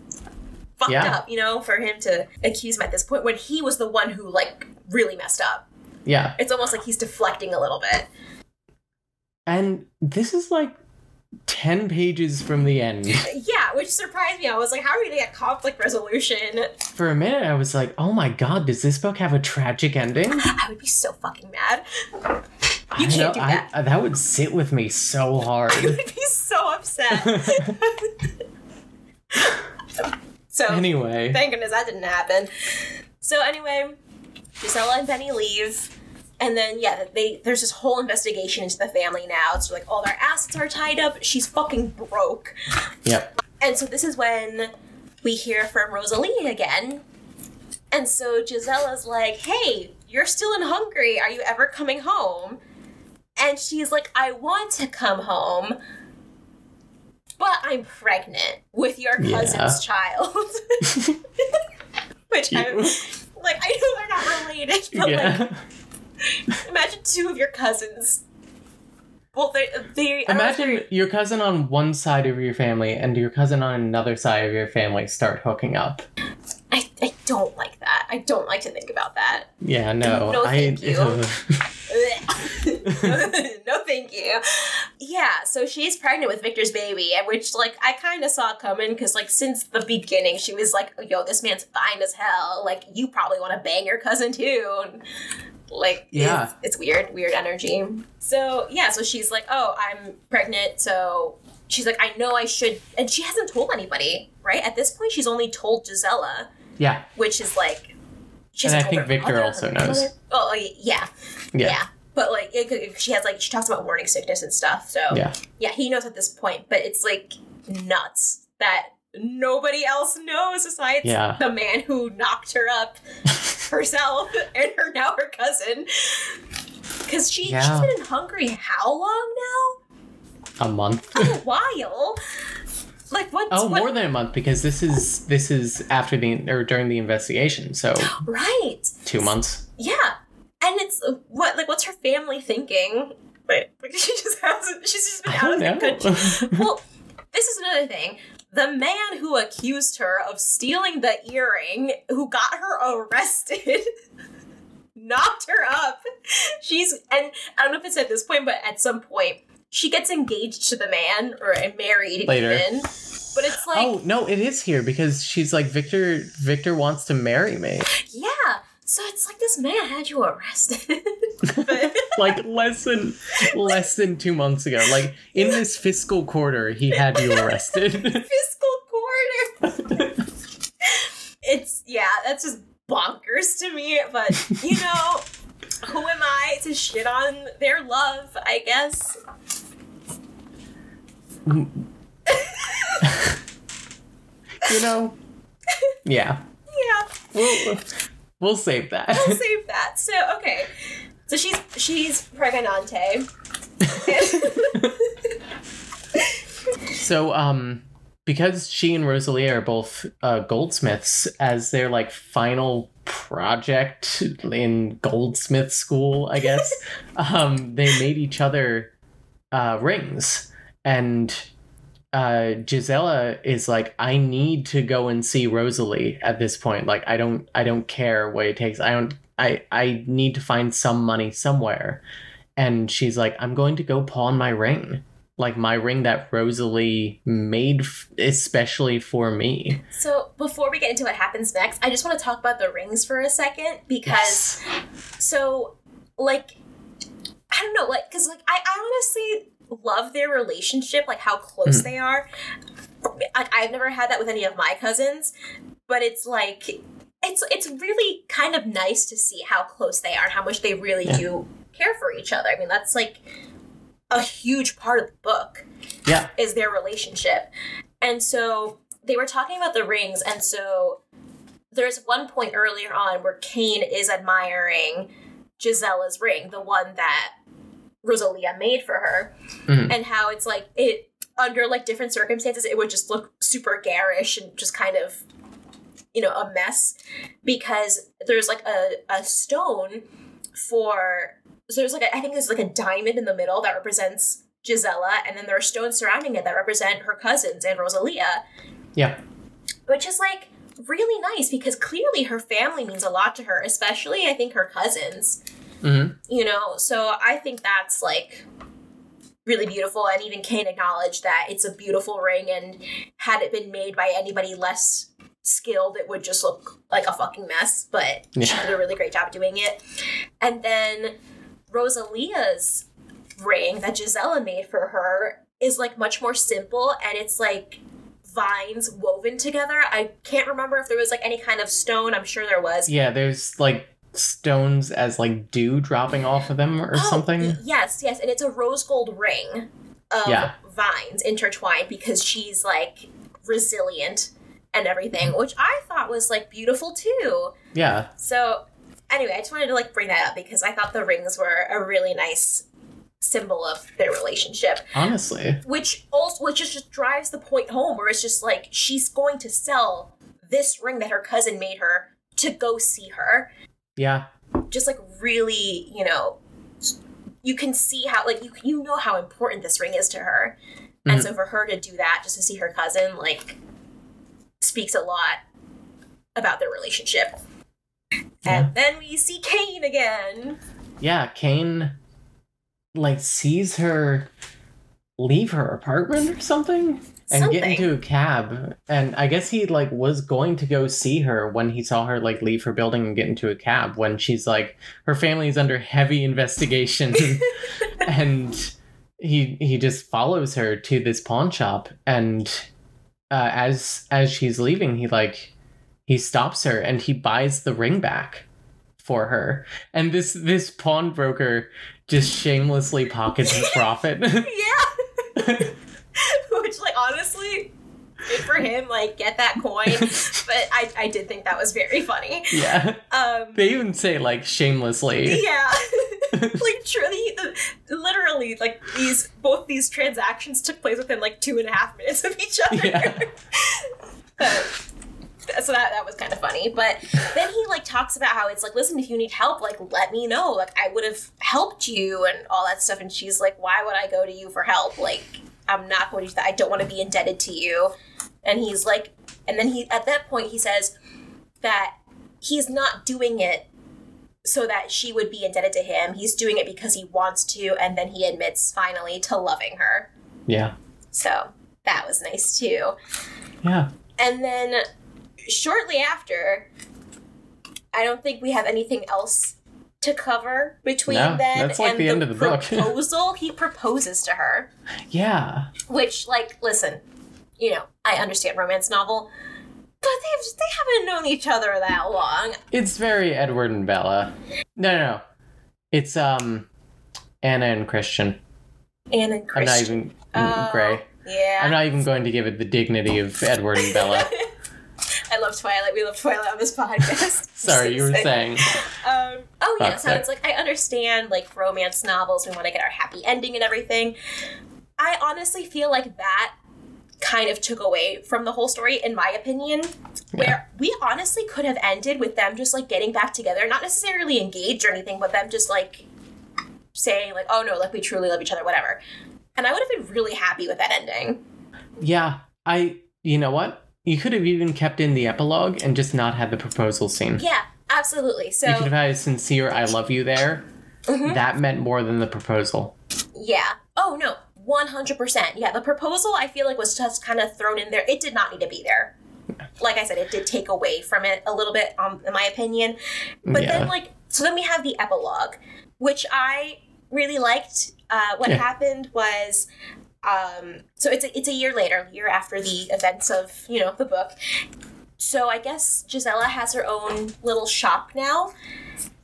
fucked Yeah. up you know for him to accuse him at this point when he was the one who like really messed up. Yeah. It's almost like he's deflecting a little bit. And this is like 10 pages from the end yeah which surprised me i was like how are we gonna get conflict resolution For a minute, I was like, "Oh my god, does this book have a tragic ending?" i would be so fucking mad I can't do I- that. I- that would sit with me so hard. I would be so upset. so anyway, thank goodness that didn't happen. So anyway, Gisella and Benny leave. And then yeah, they there's this whole investigation into the family now. It's like all their assets are tied up. She's fucking broke. yep, And so this is when we hear from Rosalie again. And so Gisella's like, hey, you're still in Hungary. Are you ever coming home? And she's like, I want to come home, but I'm pregnant with your Yeah. cousin's child. Which I'm like, I know they're not related, but like, yeah. imagine two of your cousins. Well, they, they I don't know if Imagine your cousin on one side of your family and your cousin on another side of your family start hooking up. I, I don't like that. I don't like to think about that. Yeah, no, No, I. thank you. no, thank Thank you. Yeah, so she's pregnant with Victor's baby, and which like I kind of saw coming because like since the beginning she was like, "Yo, this man's fine as hell. Like you probably want to bang your cousin too." Like Yeah. it's, it's weird, weird energy. So yeah, so she's like, "Oh, I'm pregnant," so she's like, "I know I should," and she hasn't told anybody, right? At this point, she's only told Gisella, Yeah. which is like. She And I think Victor mother, also knows. brother. Oh, yeah. Yeah. Yeah. But like it, could- she has like she talks about morning sickness and stuff. So Yeah. yeah, he knows at this point, but it's like nuts that nobody else knows besides Yeah. the man who knocked her up herself and her now her cousin. Cause she she's Yeah. been in Hungary how long now? A month. A while. Like what? Oh, what, more than a month because this is this is after the or during the investigation, so right. two months. Yeah, and it's what like what's her family thinking? But like, she just hasn't. She's just been out of the know. country. well, this is another thing. The man who accused her of stealing the earring, who got her arrested, knocked her up. She's and I don't know if it's at this point, but at some point she gets engaged to the man or married Later. even. But it's like, oh no, it is here because she's like Victor. Victor wants to marry me. yeah. So it's like this man had you arrested. But- like less than less than two months ago. Like in this fiscal quarter, he had you arrested. fiscal quarter. it's yeah, that's just bonkers to me. But you know, who am I to shit on their love? I guess. you know. Yeah, Yeah, we'll we'll save that. we'll save that. So okay, so she's she's pregnante. So, um, because she and Rosalia are both uh, goldsmiths, as their like final project in goldsmith school, I guess, um, they made each other uh, rings, and uh, Gisella is like, I need to go and see Rosalie at this point. Like, I don't, I don't care what it takes. I don't, I, I need to find some money somewhere. And she's like, I'm going to go pawn my ring like my ring that Rosalie made f- especially for me. so before we get into what happens next, I just want to talk about the rings for a second because so like i don't know like because like I, I honestly love their relationship like how close Mhm. they are like i've never had that with any of my cousins but it's like it's it's really kind of nice to see how close they are and how much they really Yeah. do care for each other i mean that's like a huge part of the book Yeah. is their relationship. And so they were talking about the rings, and so there's one point earlier on where Kaine is admiring Gisella's ring, the one that Rosalia made for her, Mhm. and how it's like it under like different circumstances it would just look super garish and just kind of you know a mess because there's like a, a stone for so there's like a, I think there's like a diamond in the middle that represents Gisella, and then there are stones surrounding it that represent her cousins and Rosalia, Yeah. which is like really nice because clearly her family means a lot to her, especially I think her cousins. Hmm You know, so I think that's like really beautiful, and even Kaine acknowledged that it's a beautiful ring, and had it been made by anybody less skilled, it would just look like a fucking mess. But she did a really great job doing it. And then Rosalia's ring that Gisella made for her is like much more simple, and it's like vines woven together. I can't remember if there was like any kind of stone. I'm sure there was. Yeah, there's like stones as like dew dropping off of them or Oh, something. Yes, yes, and it's a rose gold ring of Yeah. vines intertwined because she's like resilient and everything, mm. which I thought was like beautiful too. Yeah. So anyway, I just wanted to like bring that up because I thought the rings were a really nice symbol of their relationship, Honestly. which also which just, just drives the point home where it's just like she's going to sell this ring that her cousin made her to go see her Yeah. just like really, you know, you can see how like you you know how important this ring is to her, and Mhm. so for her to do that just to see her cousin like speaks a lot about their relationship. Yeah. And then we see Kaine again. Yeah, Kaine like sees her leave her apartment or something and get into a cab. And i guess he like was going to go see her when he saw her like leave her building and get into a cab when she's like her family is under heavy investigation. And he he just follows her to this pawn shop. And uh, as as she's leaving he like he stops her and he buys the ring back for her. And this this pawnbroker just shamelessly pockets his profit. Yeah. Which, like, honestly, good for him. Like, get that coin. but I, I did think that was very funny. yeah Um, they even say like shamelessly yeah. like, truly, literally, like, these, both these transactions took place within, like, two and a half minutes of each other. Yeah. so that, that was kind of funny but then he like talks about how it's like listen if you need help like let me know like i would have helped you and all that stuff and she's like why would i go to you for help like i'm not going to do that. I don't want to be indebted to you. And he's like and then he at that point he says that he's not doing it so that she would be indebted to him. He's doing it because he wants to and then he admits finally to loving her. Yeah. So that was nice too. Yeah. And then shortly after, I don't think we have anything else to cover between No, then that's like and the end of the book. proposal. he proposes to her, yeah which, like, listen, you know, I understand romance novel, but they've they haven't known each other that long. it's very edward and bella no no no it's um anna and christian anna and christian i'm not even Oh, gray Yeah. i'm not even going to give it the dignity of edward and bella I love Twilight. We love Twilight on this podcast. sorry you were saying Um, oh yeah, so it's like I understand like romance novels. We want to get our happy ending and everything. I honestly feel like that kind of took away from the whole story, in my opinion. Where we honestly could have ended with them just like getting back together, not necessarily engaged or anything, but them just like saying like, "Oh no, like we truly love each other," whatever. And I would have been really happy with that ending. Yeah, I. You know what? You could have even kept in the epilogue and just not had the proposal scene. Yeah, absolutely. So you could have had a sincere "I love you" there. Mhm. That meant more than the proposal. Yeah. Oh no, one hundred percent. Yeah, the proposal I feel like was just kind of thrown in there. It did not need to be there. Like I said, it did take away from it a little bit, um, in my opinion. But Yeah. then, like, so then we have the epilogue, which I really liked. Uh, what Yeah. happened was, um, so it's a, it's a year later, year after the events of you know the book. So I guess Gisella has her own little shop now,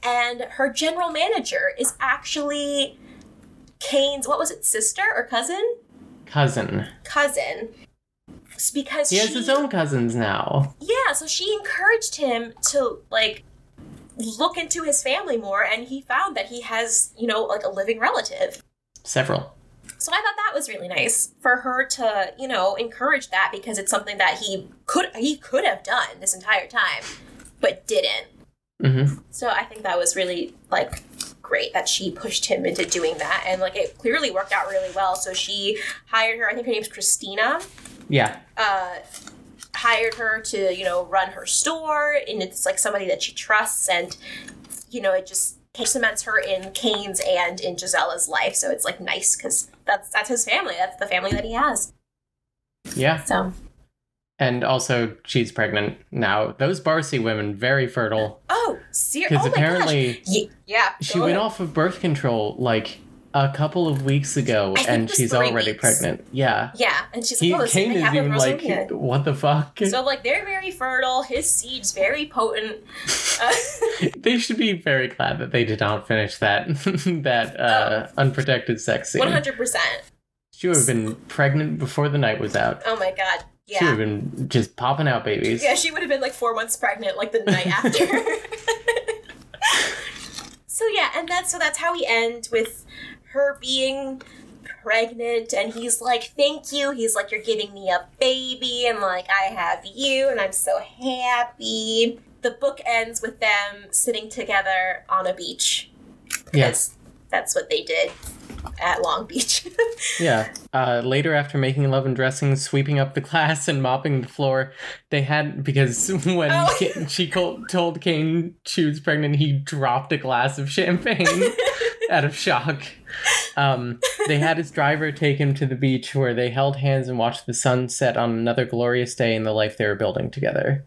and her general manager is actually Kaine's what was it, sister or cousin? Cousin. Cousin. It's because He has she, his own cousins now. Yeah, so she encouraged him to like look into his family more and he found that he has, you know, like a living relative. Several. So I thought that was really nice for her to, you know, encourage that because it's something that he could he could have done this entire time but didn't. hmm So I think that was really like great that she pushed him into doing that and like it clearly worked out really well. So she hired her, I think her name's Christina. Yeah. Uh hired her to, you know, run her store and it's like somebody that she trusts and you know, it just cements her in Kaine's and in Gisella's life. So it's like nice because that's that's his family. That's the family that he has. Yeah. So And also, she's pregnant now. Those Barcy women, very fertile. oh, ser- Because oh apparently, gosh. Ye- yeah, she go went off of birth control like a couple of weeks ago, and she's already weeks. pregnant. Yeah. Yeah, and she's He like, oh, same Kaine thing is even like, what the fuck? So like they're very fertile. His seed's very potent. Uh, they should be very glad that they did not finish that that uh, unprotected sex scene. One hundred percent. She would have been pregnant before the night was out. Oh my god. Yeah. She would have been just popping out babies. Yeah, she would have been like four months pregnant, like the night after. so yeah, and that's so that's how we end with her being pregnant and he's like thank you. He's like you're giving me a baby and like i have you and i'm so happy. The book ends with them sitting together on a beach. Yeah. That's what they did at long beach Yeah. Uh, later, after making love and dressing, sweeping up the class and mopping the floor, they had because when Oh. Ka- she col- told Kaine she was pregnant, he dropped a glass of champagne. out of shock. Um, they had his driver take him to the beach where they held hands and watched the sun set on another glorious day in the life they were building together.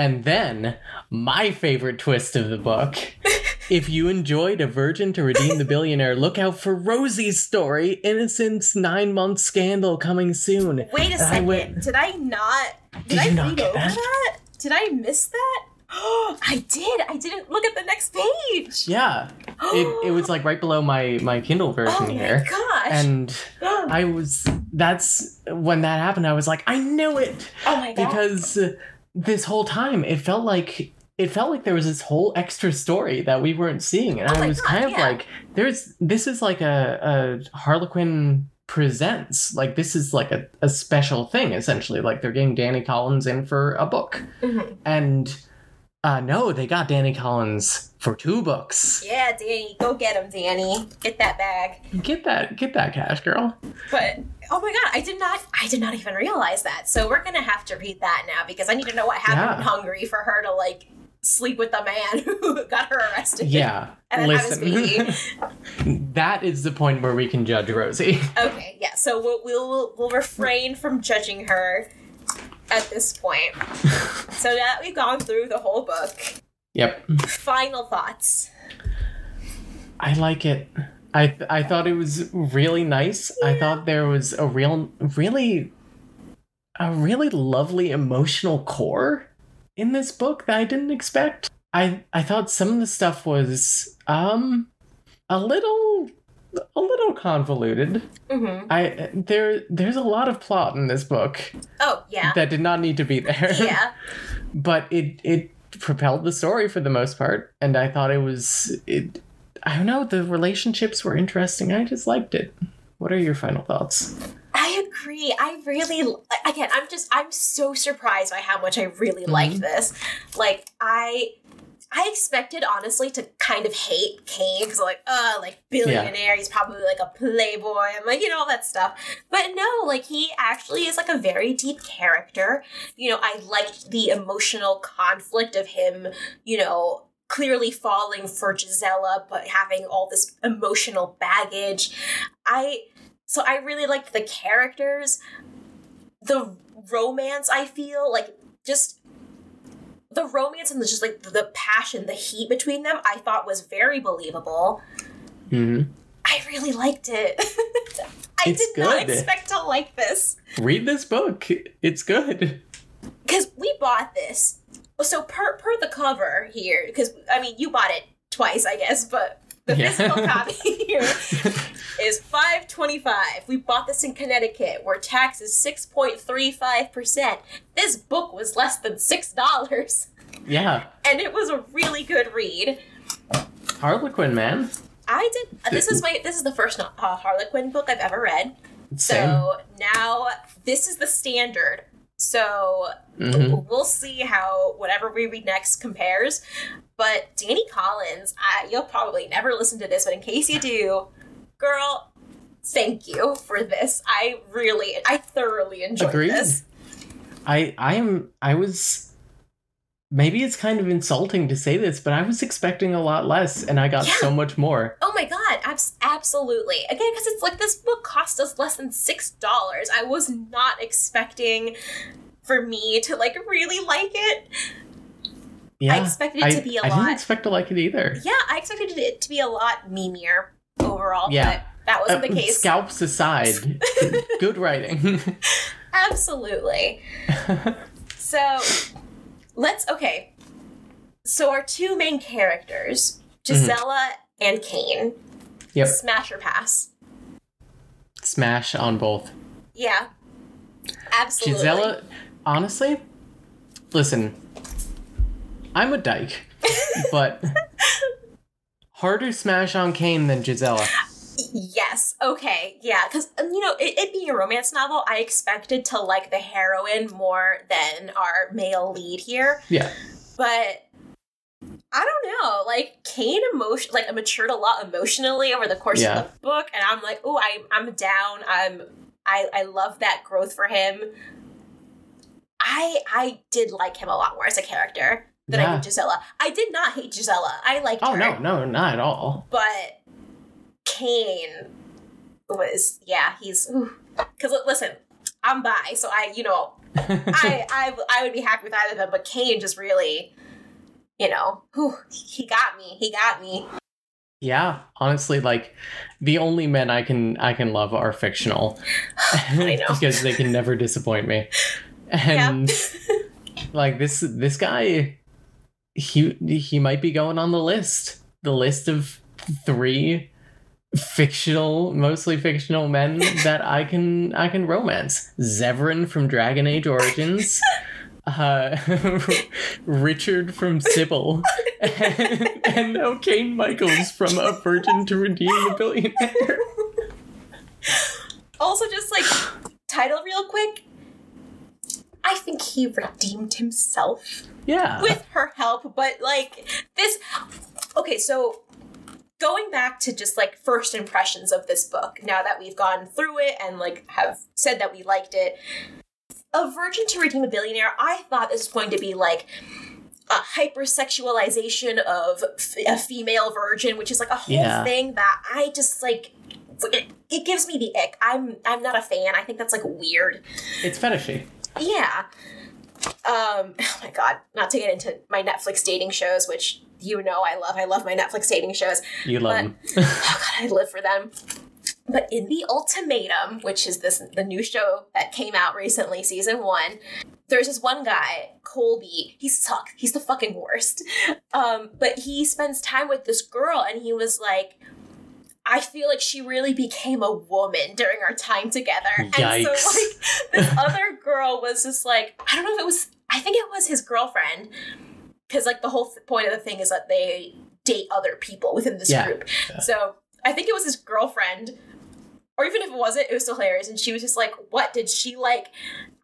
And then, my favorite twist of the book. If you enjoyed A Virgin to Redeem the Billionaire, look out for Rosie's story, Innocent's nine month scandal coming soon. Wait a And I second. went- did I not? Did, Did I read get over that? that? Did I miss that? Oh, I did. I didn't look at the next page. Yeah, it, it was like right below my, my Kindle version here. Oh my here. gosh. And I was, that's when that happened, I was like, I knew it! oh my god. because this whole time it felt like it felt like there was this whole extra story that we weren't seeing and Oh i was God, kind of yeah. like there's this is like a, a harlequin presents like this is like a, a special thing essentially like they're getting dani collins in for a book Mhm. and uh no they got dani collins for two books Yeah, Dani, go get him, Dani. Get that bag. get that get that cash girl But oh my god, I did not I did not even realize that. So we're gonna have to read that now because I need to know what happened in Hungary for her to like sleep with the man who got her arrested. yeah And then have his listen that is the point where we can judge rosie Okay, yeah. So we'll we'll, we'll refrain from judging her at this point. so now that we've gone through the whole book, yep final thoughts. I like it. I th- I thought it was really nice. I thought there was a real, really, a really lovely emotional core in this book that I didn't expect. I I thought some of the stuff was um a little a little convoluted. Mm-hmm. I there there's a lot of plot in this book Oh yeah, that did not need to be there. yeah. but it it propelled the story for the most part and i thought it was it i don't know the relationships were interesting i just liked it what are your final thoughts I agree. I really again. I'm just. I'm so surprised by how much I really liked this. Like I. I expected honestly to kind of hate Kaine because like, uh, like billionaire, he's probably like a playboy and like, you know, all that stuff. But no, like he actually is like a very deep character. You know, I liked the emotional conflict of him, you know, clearly falling for Gisella, but having all this emotional baggage. I so I really liked the characters, the romance. I feel like just the romance and the, just like the passion, the heat between them. I thought was very believable. hmm I really liked it. I It's did not expect to like this read this book it's good because we bought this. So per per the cover here, because I mean you bought it twice, I guess, but the Yeah. physical copy here is 525 we bought this in connecticut where tax is 6.35% this book was less than $6 yeah. And it was a really good read. Harlequin man. I did this is my this is the first uh, harlequin book i've ever read. Same. So now this is the standard so Mhm. we'll see how whatever we read next compares but dani collins I, you'll probably never listen to this but in case you do girl thank you for this i really i thoroughly enjoyed Agreed. this i i am i was maybe it's kind of insulting to say this but i was expecting a lot less and i got Yeah. so much more oh my god abs- absolutely again because it's like this book cost us less than six dollars i was not expecting for me to like really like it yeah i expected it to be a I lot. I didn't expect to like it either yeah i expected it to be a lot memier overall Yeah. but that wasn't Uh, the case Scalps aside, good writing. Absolutely. So let's okay. So our two main characters, mhm. Gisella and Kaine. Yep. Smash or pass. Smash on both. Yeah. Absolutely. Gisella, honestly, listen, I'm a dyke, but harder smash on Kaine than Gisella. Yes. Okay. Yeah. Because um, you know, it, it being a romance novel, I expected to like the heroine more than our male lead here. Yeah. But I don't know. Like Kaine emotion, like matured a lot emotionally over the course Yeah. of the book, and I'm like, oh, I'm I'm down. I'm I I love that growth for him. I I did like him a lot more as a character. than I did Gisella. I did not hate Gisella. I liked Oh her. no, no, not at all. But Kaine was yeah, he's because listen, I'm bi, so I you know I I I would be happy with either of them, but Kaine just really, you know, whew, he got me. He got me. yeah, honestly, like the only men I can I can love are fictional know. because they can never disappoint me. And like this this guy, he he might be going on the list, the list of three fictional, mostly fictional men that I can I can romance. Zevran from Dragon Age Origins. Uh, Richard from Sybil, and, and now Kaine Michaels from A Virgin to Redeem the Billionaire. Also, just like title real quick. I think he redeemed himself Yeah, with her help, but like this. Okay, so going back to just like first impressions of this book, now that we've gone through it and like have said that we liked it, A Virgin to Redeem a Billionaire, I thought this was going to be like a hypersexualization of f- a female virgin, which is like a whole Yeah. thing that I just like. It, it gives me the ick. I'm I'm not a fan. I think that's like weird. it's fetishy. Yeah. Um, oh my god, not to get into my Netflix dating shows, which you know I love. I love my Netflix dating shows. You love them. Oh god, I live for them. But in the ultimatum, which is this the new show that came out recently, season one, there's this one guy, Colby. He sucks. He's the fucking worst. Um, but he spends time with this girl, and he was like, I feel like she really became a woman during our time together. And so like this other girl was just like, I don't know if it was I think it was his girlfriend. Cause like the whole point of the thing is that they date other people within this Yeah. group. Yeah. So I think it was his girlfriend. Or even if it wasn't, it was still hilarious. And she was just like, what? Did she like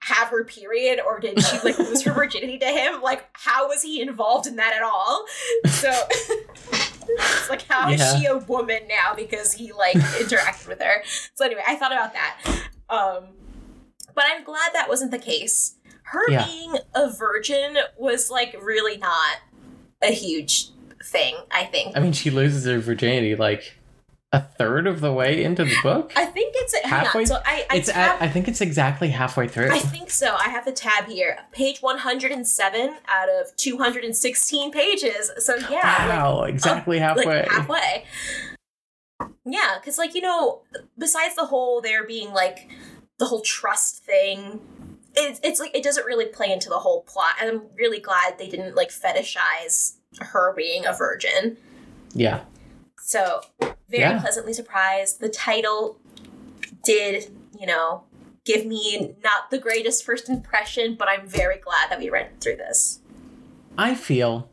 have her period or did she like lose her virginity to him? Like, how was he involved in that at all? So it's like, how is Yeah. she a woman now because he like interacted with her? So anyway, I thought about that. Um, but I'm glad that wasn't the case. Her Yeah. being a virgin was like really not a huge thing, I think. I mean, she loses her virginity like a third of the way into the book. I think it's Halfway- on. So I, I it's tab- at, I think it's exactly halfway through. I think so. I have the tab here. Page 107 out of 216 pages. So yeah, like, wow, oh, exactly halfway. like halfway. Yeah, because like you know, besides the whole there being like the whole trust thing, it's it's like it doesn't really play into the whole plot, and I'm really glad they didn't like fetishize her being a virgin. yeah, So very Yeah. pleasantly surprised. The title did, you know, give me not the greatest first impression, but I'm very glad that we read through this. I feel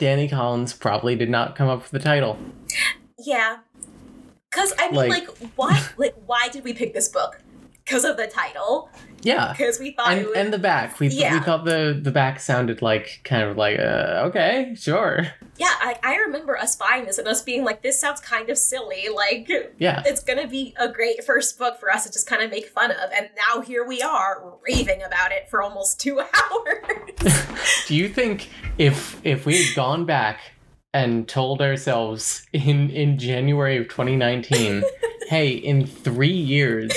Dani Collins probably did not come up with the title. Yeah. Cause I mean Like- like, why like why did we pick this book? Because of the title. Yeah, Because we thought and was and the back. We we thought the the back sounded like kind of like uh, okay, sure, Yeah, I, I remember us buying this and us being like, this sounds kind of silly. Like yeah. it's gonna be a great first book for us to just kind of make fun of. And now here we are raving about it for almost two hours. Do you think if if we had gone back and told ourselves in in January of 2019, hey, in 3 years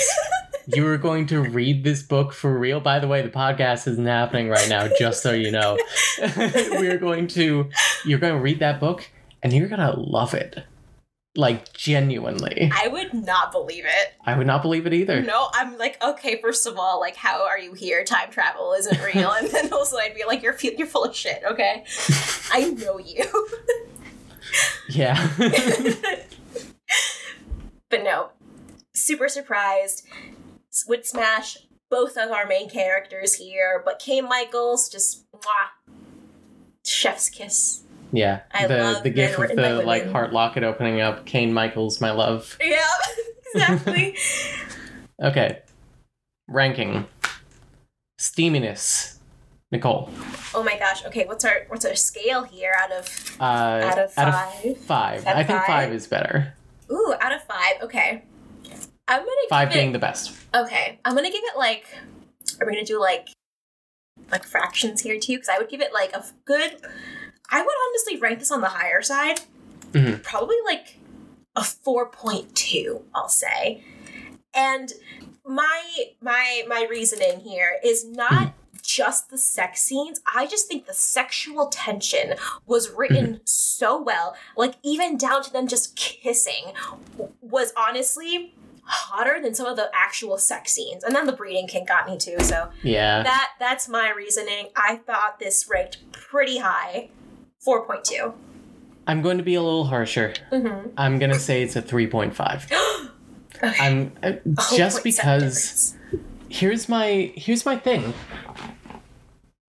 you were going to read this book for real? By the way, the podcast isn't happening right now, just so you know. We're going to you're going to read that book and you're going to love it. Like genuinely. I would not believe it. I would not believe it either. No, I'm like, okay, first of all, like, how are you here? Time travel isn't real. And then also, I'd be like, you're you're full of shit. Okay, I know you. Yeah. but no, super surprised. Would smash both of our main characters here, but Kaine Michaels just mwah, chef's kiss. yeah. I the the men gif of the like heart locket opening up, Kaine Michaels, my love. Yeah, exactly. Okay. Ranking. Steaminess. Nicole. oh my gosh. Okay, what's our what's our scale here out of Uh, out of five? five. Out of I think five? five is better. Ooh, out of five. Okay, I'm gonna Five give it, being the best. Okay, I'm gonna give it like. Are we gonna do like like fractions here too because I would give it like a good. I would honestly rank this on the higher side, Mhm. probably like a four point two. I'll say, and my my my reasoning here is not just the sex scenes. I just think the sexual tension was written so well. Like even down to them just kissing was honestly hotter than some of the actual sex scenes. And then the breeding kink got me too. So Yeah. that that's my reasoning. I thought this ranked pretty high. 4.2. I'm going to be a little harsher. Mm-hmm. I'm going to say it's a 3.5. Okay. I'm uh, just because difference. here's my here's my thing.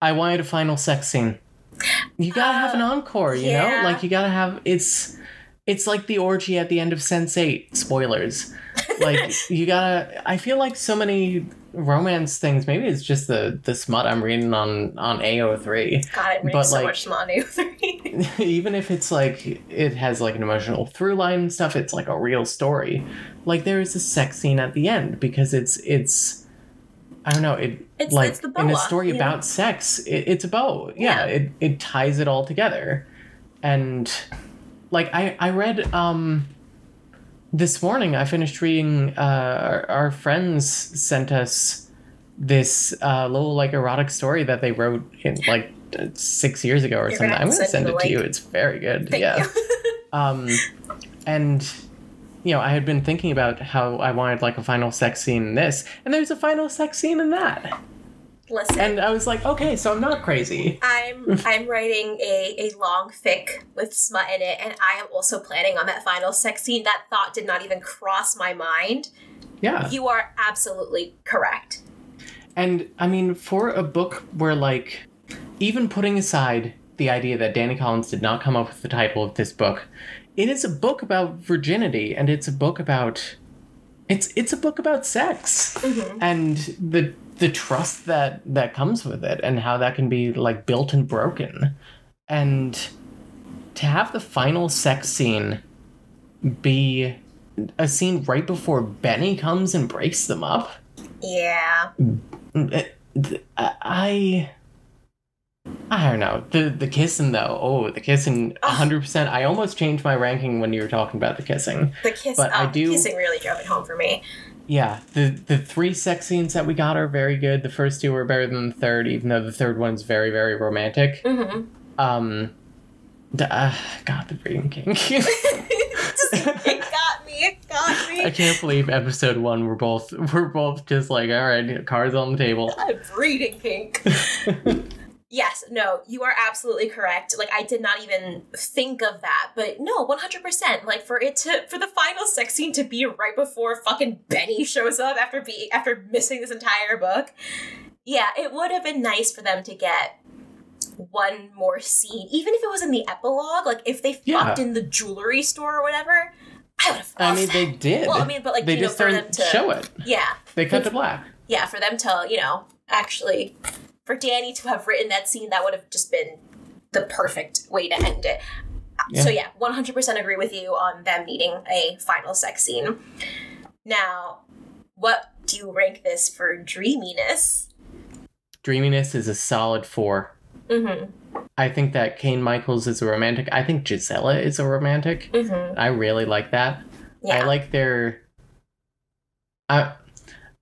I wanted a final sex scene. You gotta have an encore, you yeah. know? Like you gotta have it's it's like the orgy at the end of Sense Eight. Spoilers. Like you gotta I feel like so many romance things, maybe it's just the the smut I'm reading on on AO3. God, I'm reading but, so like- much Mono 3. even if it's like it has like an emotional through line and stuff it's like a real story like there is a sex scene at the end because it's it's i don't know it It's- like it's the in a story know? about sex it, it's a bow yeah, Yeah. it, it ties it all together and like i i read um this morning i finished reading uh our, our friends sent us this uh little like erotic story that they wrote in like six years ago or You're something. gonna i'm gonna send send it to you. It's very good. Thank yeah. um and you know i had been thinking about how i wanted like a final sex scene in this and there's a final sex scene in that Listen. and i was like okay so i'm not crazy I'm I'm writing a, a long fic with smut in it, and I am also planning on that final sex scene. That thought did not even cross my mind. yeah You are absolutely correct. And I mean, for a book where, like, even putting aside the idea that Dani Collins did not come up with the title of this book, it is a book about virginity, and it's a book about it's it's a book about sex mm-hmm. and the the trust that that comes with it, and how that can be like built and broken, and to have the final sex scene be a scene right before Benny comes and breaks them up. Yeah. Mm, I I don't know the the kissing though. Oh, the kissing, oh. hundred percent. I almost changed my ranking when you were talking about the kissing. The kiss But I oh, do- kissing really drove it home for me. Yeah, the the three sex scenes that we got are very good. The first two were better than the third, even though the third one's very very romantic. Mm-hmm. Um, the, uh, God, the breeding kink. it got me. It got me. I can't believe episode one we're both we're both just like all right, cards on the table. A breeding kink. yes, no, you are absolutely correct. Like I did not even think of that, but no, one hundred percent. Like for it to for the final sex scene to be right before fucking Benny shows up after be after missing this entire book. Yeah, it would have been nice for them to get one more scene, even if it was in the epilogue. Like if they Yeah. fucked in the jewelry store or whatever. I would have. I mean, they did. Well, I mean, but like they you know, just for started them to show it. Yeah, They cut to black. yeah, for them to, you know, actually, for Dani to have written that scene, that would have just been the perfect way to end it. So, yeah, 100% agree with you on them needing a final sex scene. Now, what do you rank this for dreaminess? Dreaminess is a solid four. Mm I think that Kaine Michaels is a romantic. I think Gisella is a romantic. hmm. Mm hmm. I really like that. Yeah. I like their. I,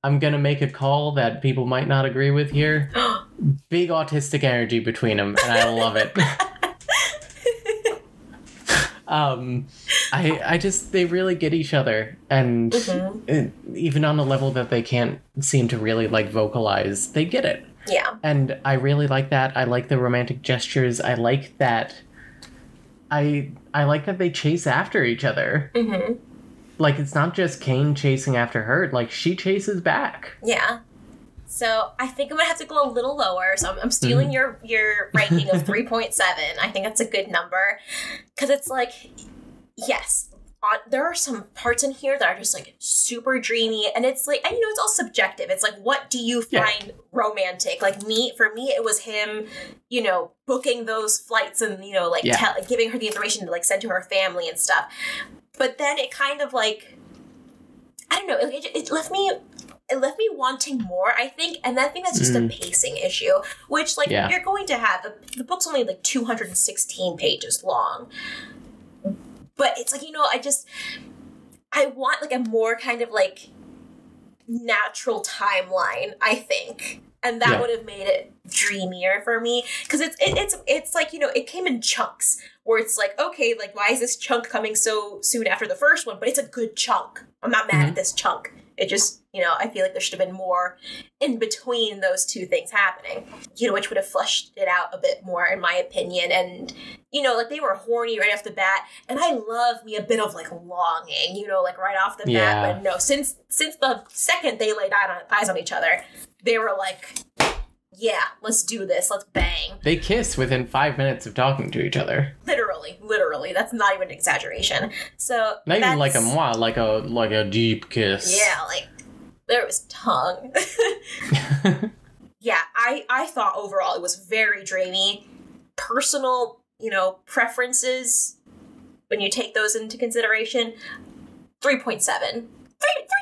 I'm gonna make a call that people might not agree with here. Big autistic energy between them, and I love it. um, I I just they really get each other, and Mhm. it- even on a level that they can't seem to really like vocalize, they get it yeah. and I really like that. I like the romantic gestures. I like that. I I like that they chase after each other. Mm hmm. Like it's not just Kaine chasing after her. Like she chases back. Yeah. So I think I'm gonna have to go a little lower. So I'm, I'm stealing Mm-hmm. your your ranking of 3.7. I think that's a good number because it's like, yes, there are some parts in here that are just like super dreamy, and it's like, and you know, it's all subjective. It's like, what do you Yeah. find romantic? Like me, for me, it was him, you know, booking those flights and you know, like Yeah. tell, giving her the information to like send to her family and stuff. But then it kind of like I don't know. It, it left me it left me wanting more, I think, and I think that's just Mm. a pacing issue, which like Yeah. you're going to have. The, the book's only like 216 pages long. But it's like, you know, I just I want like a more kind of like natural timeline, I think. And that Yeah. would have made it dreamier for me because it's it, it's it's like you know it came in chunks where it's like okay like why is this chunk coming so soon after the first one? But it's a good chunk. I'm not mad Mhm. at this chunk. It just you know I feel like there should have been more in between those two things happening you know which would have flushed it out a bit more in my opinion. And you know like they were horny right off the bat. And I love me a bit of like longing you know like right off the Yeah. bat. But no since since the second they laid eyes on each other they were like yeah, let's do this. Let's bang. They kiss within five minutes of talking to each other. Literally, literally. That's not even an exaggeration. So Not even like a moi, like a like a deep kiss. Yeah, like there was tongue. yeah, I I thought overall it was very dreamy. Personal, you know, preferences when you take those into consideration. 3.7. 3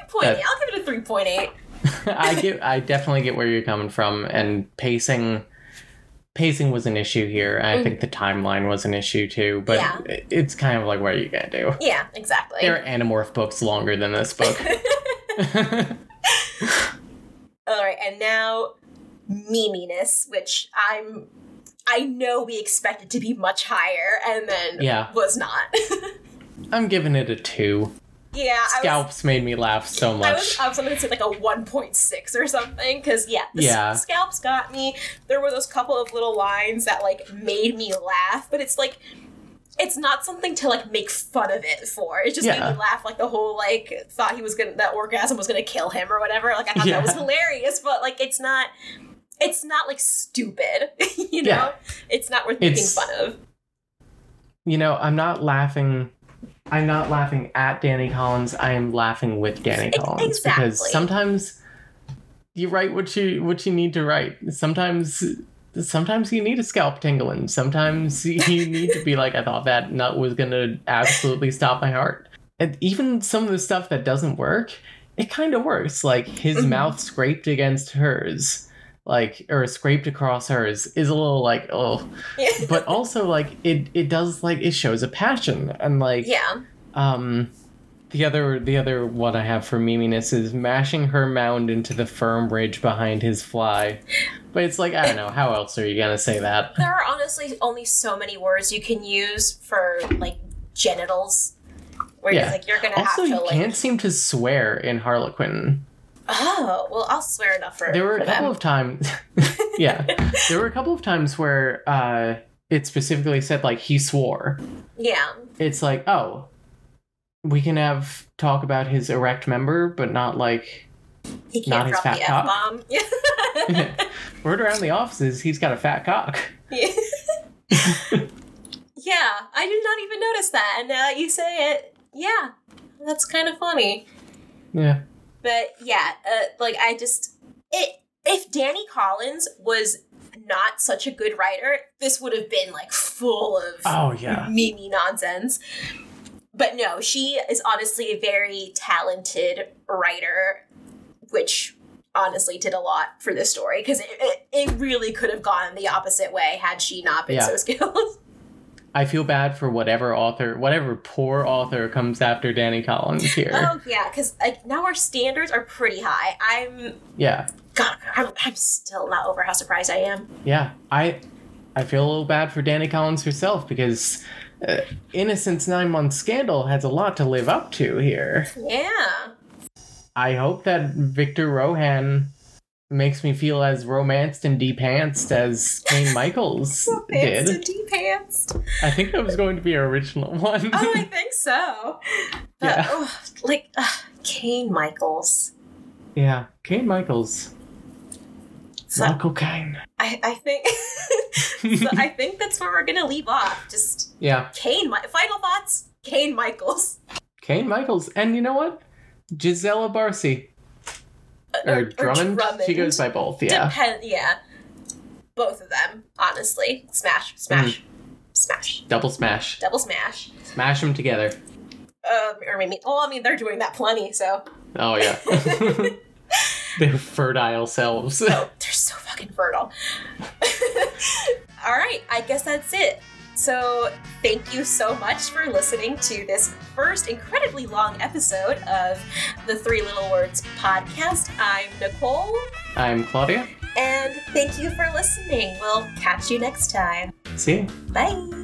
3.8. That- I'll give it a 3.8. I get I definitely get where you're coming from and pacing pacing was an issue here. I think the timeline was an issue too, but Mm. Yeah. it's kind of like what are you gonna do? Yeah, exactly. There are Animorph books longer than this book. All right, and now meminess, which I'm I know we expected to be much higher and then Yeah. was not. I'm giving it a two. Yeah, I was, Scalps made me laugh so I much. was I was gonna say like a 1.6 or something because yeah, the s- Yeah. scalps got me. There were those couple of little lines that like made me laugh, but it's like it's not something to like make fun of it for. It just made me laugh like the whole like thought he was gonna that orgasm was gonna kill him or whatever. Like I thought that was hilarious, but like it's not it's not like stupid, you know? Yeah. It's not worth making It's- fun of. you know, I'm not laughing. I'm not laughing at Dani Collins. I am laughing with Dani Collins because sometimes you write what you what you need to write. Sometimes sometimes you need a scalp tingling. Sometimes you need to be like, I thought that nut was gonna absolutely stop my heart. And even some of the stuff that doesn't work, it kind of works. Like his Mhm. mouth scraped against hers, like or scraped across hers, is is a little like oh Yeah. but also like it it does like it shows a passion and like yeah. um the other the other one I have for meminess is mashing her mound into the firm ridge behind his fly. But it's like I don't know how else are you gonna say that? There are honestly only so many words you can use for like genitals. Where Yeah. you're like you're gonna Also, have you like can't seem to swear in Harlequin. Oh, well I'll swear enough for There were for a couple them. of times, yeah, there were a couple of times where uh, it specifically said like he swore. Yeah. It's like oh, we can have talk about his erect member, but not like He Not can't his drop fat cock. Yeah. word around the offices he's got a fat cock. yeah. Yeah, I did not even notice that, and now that you say it, yeah, that's kind of funny. Yeah. But yeah, uh, like I just it if Dani Collins was not such a good writer, this would have been like full of Oh yeah. memey nonsense. But no, she is honestly a very talented writer, which honestly did a lot for this story because it, it, it really could have gone the opposite way had she not been Yeah. so skilled. I feel bad for whatever author, whatever poor author comes after Dani Collins here. oh yeah, because like now our standards are pretty high. I'm Yeah. God, I'm, I'm still not over how surprised I am. Yeah. I I feel a little bad for Dani Collins herself because uh, Innocence 9 Month Scandal has a lot to live up to here. Yeah. I hope that Victor Rohan makes me feel as romanced and depantsed as Kaine Michaels did. pants. I think that was going to be our original one. Oh, I think so. But, Yeah. oh, like uh, Kaine Michaels. yeah, Kaine Michaels. So Michael Caine. I, I think so I think that's where we're gonna leave off. Just Yeah, Kaine. Final thoughts. Kaine Michaels Kaine Michaels. And you know what? Gisella Barcy. Uh, Or, Drummond. She goes by both, yeah. Depend. Yeah. Both of them. Honestly, smash, smash, smash, Double smash. double smash. Smash them together. Um, or maybe. Well, I mean, they're doing that plenty. So. Oh, yeah. Their fertile selves. oh, they're so fucking fertile. All right, I guess that's it. So, thank you so much for listening to this first incredibly long episode of the Three Little Words podcast. I'm Nicole, I'm Claudia. and thank you for listening. We'll catch you next time. See you. Bye.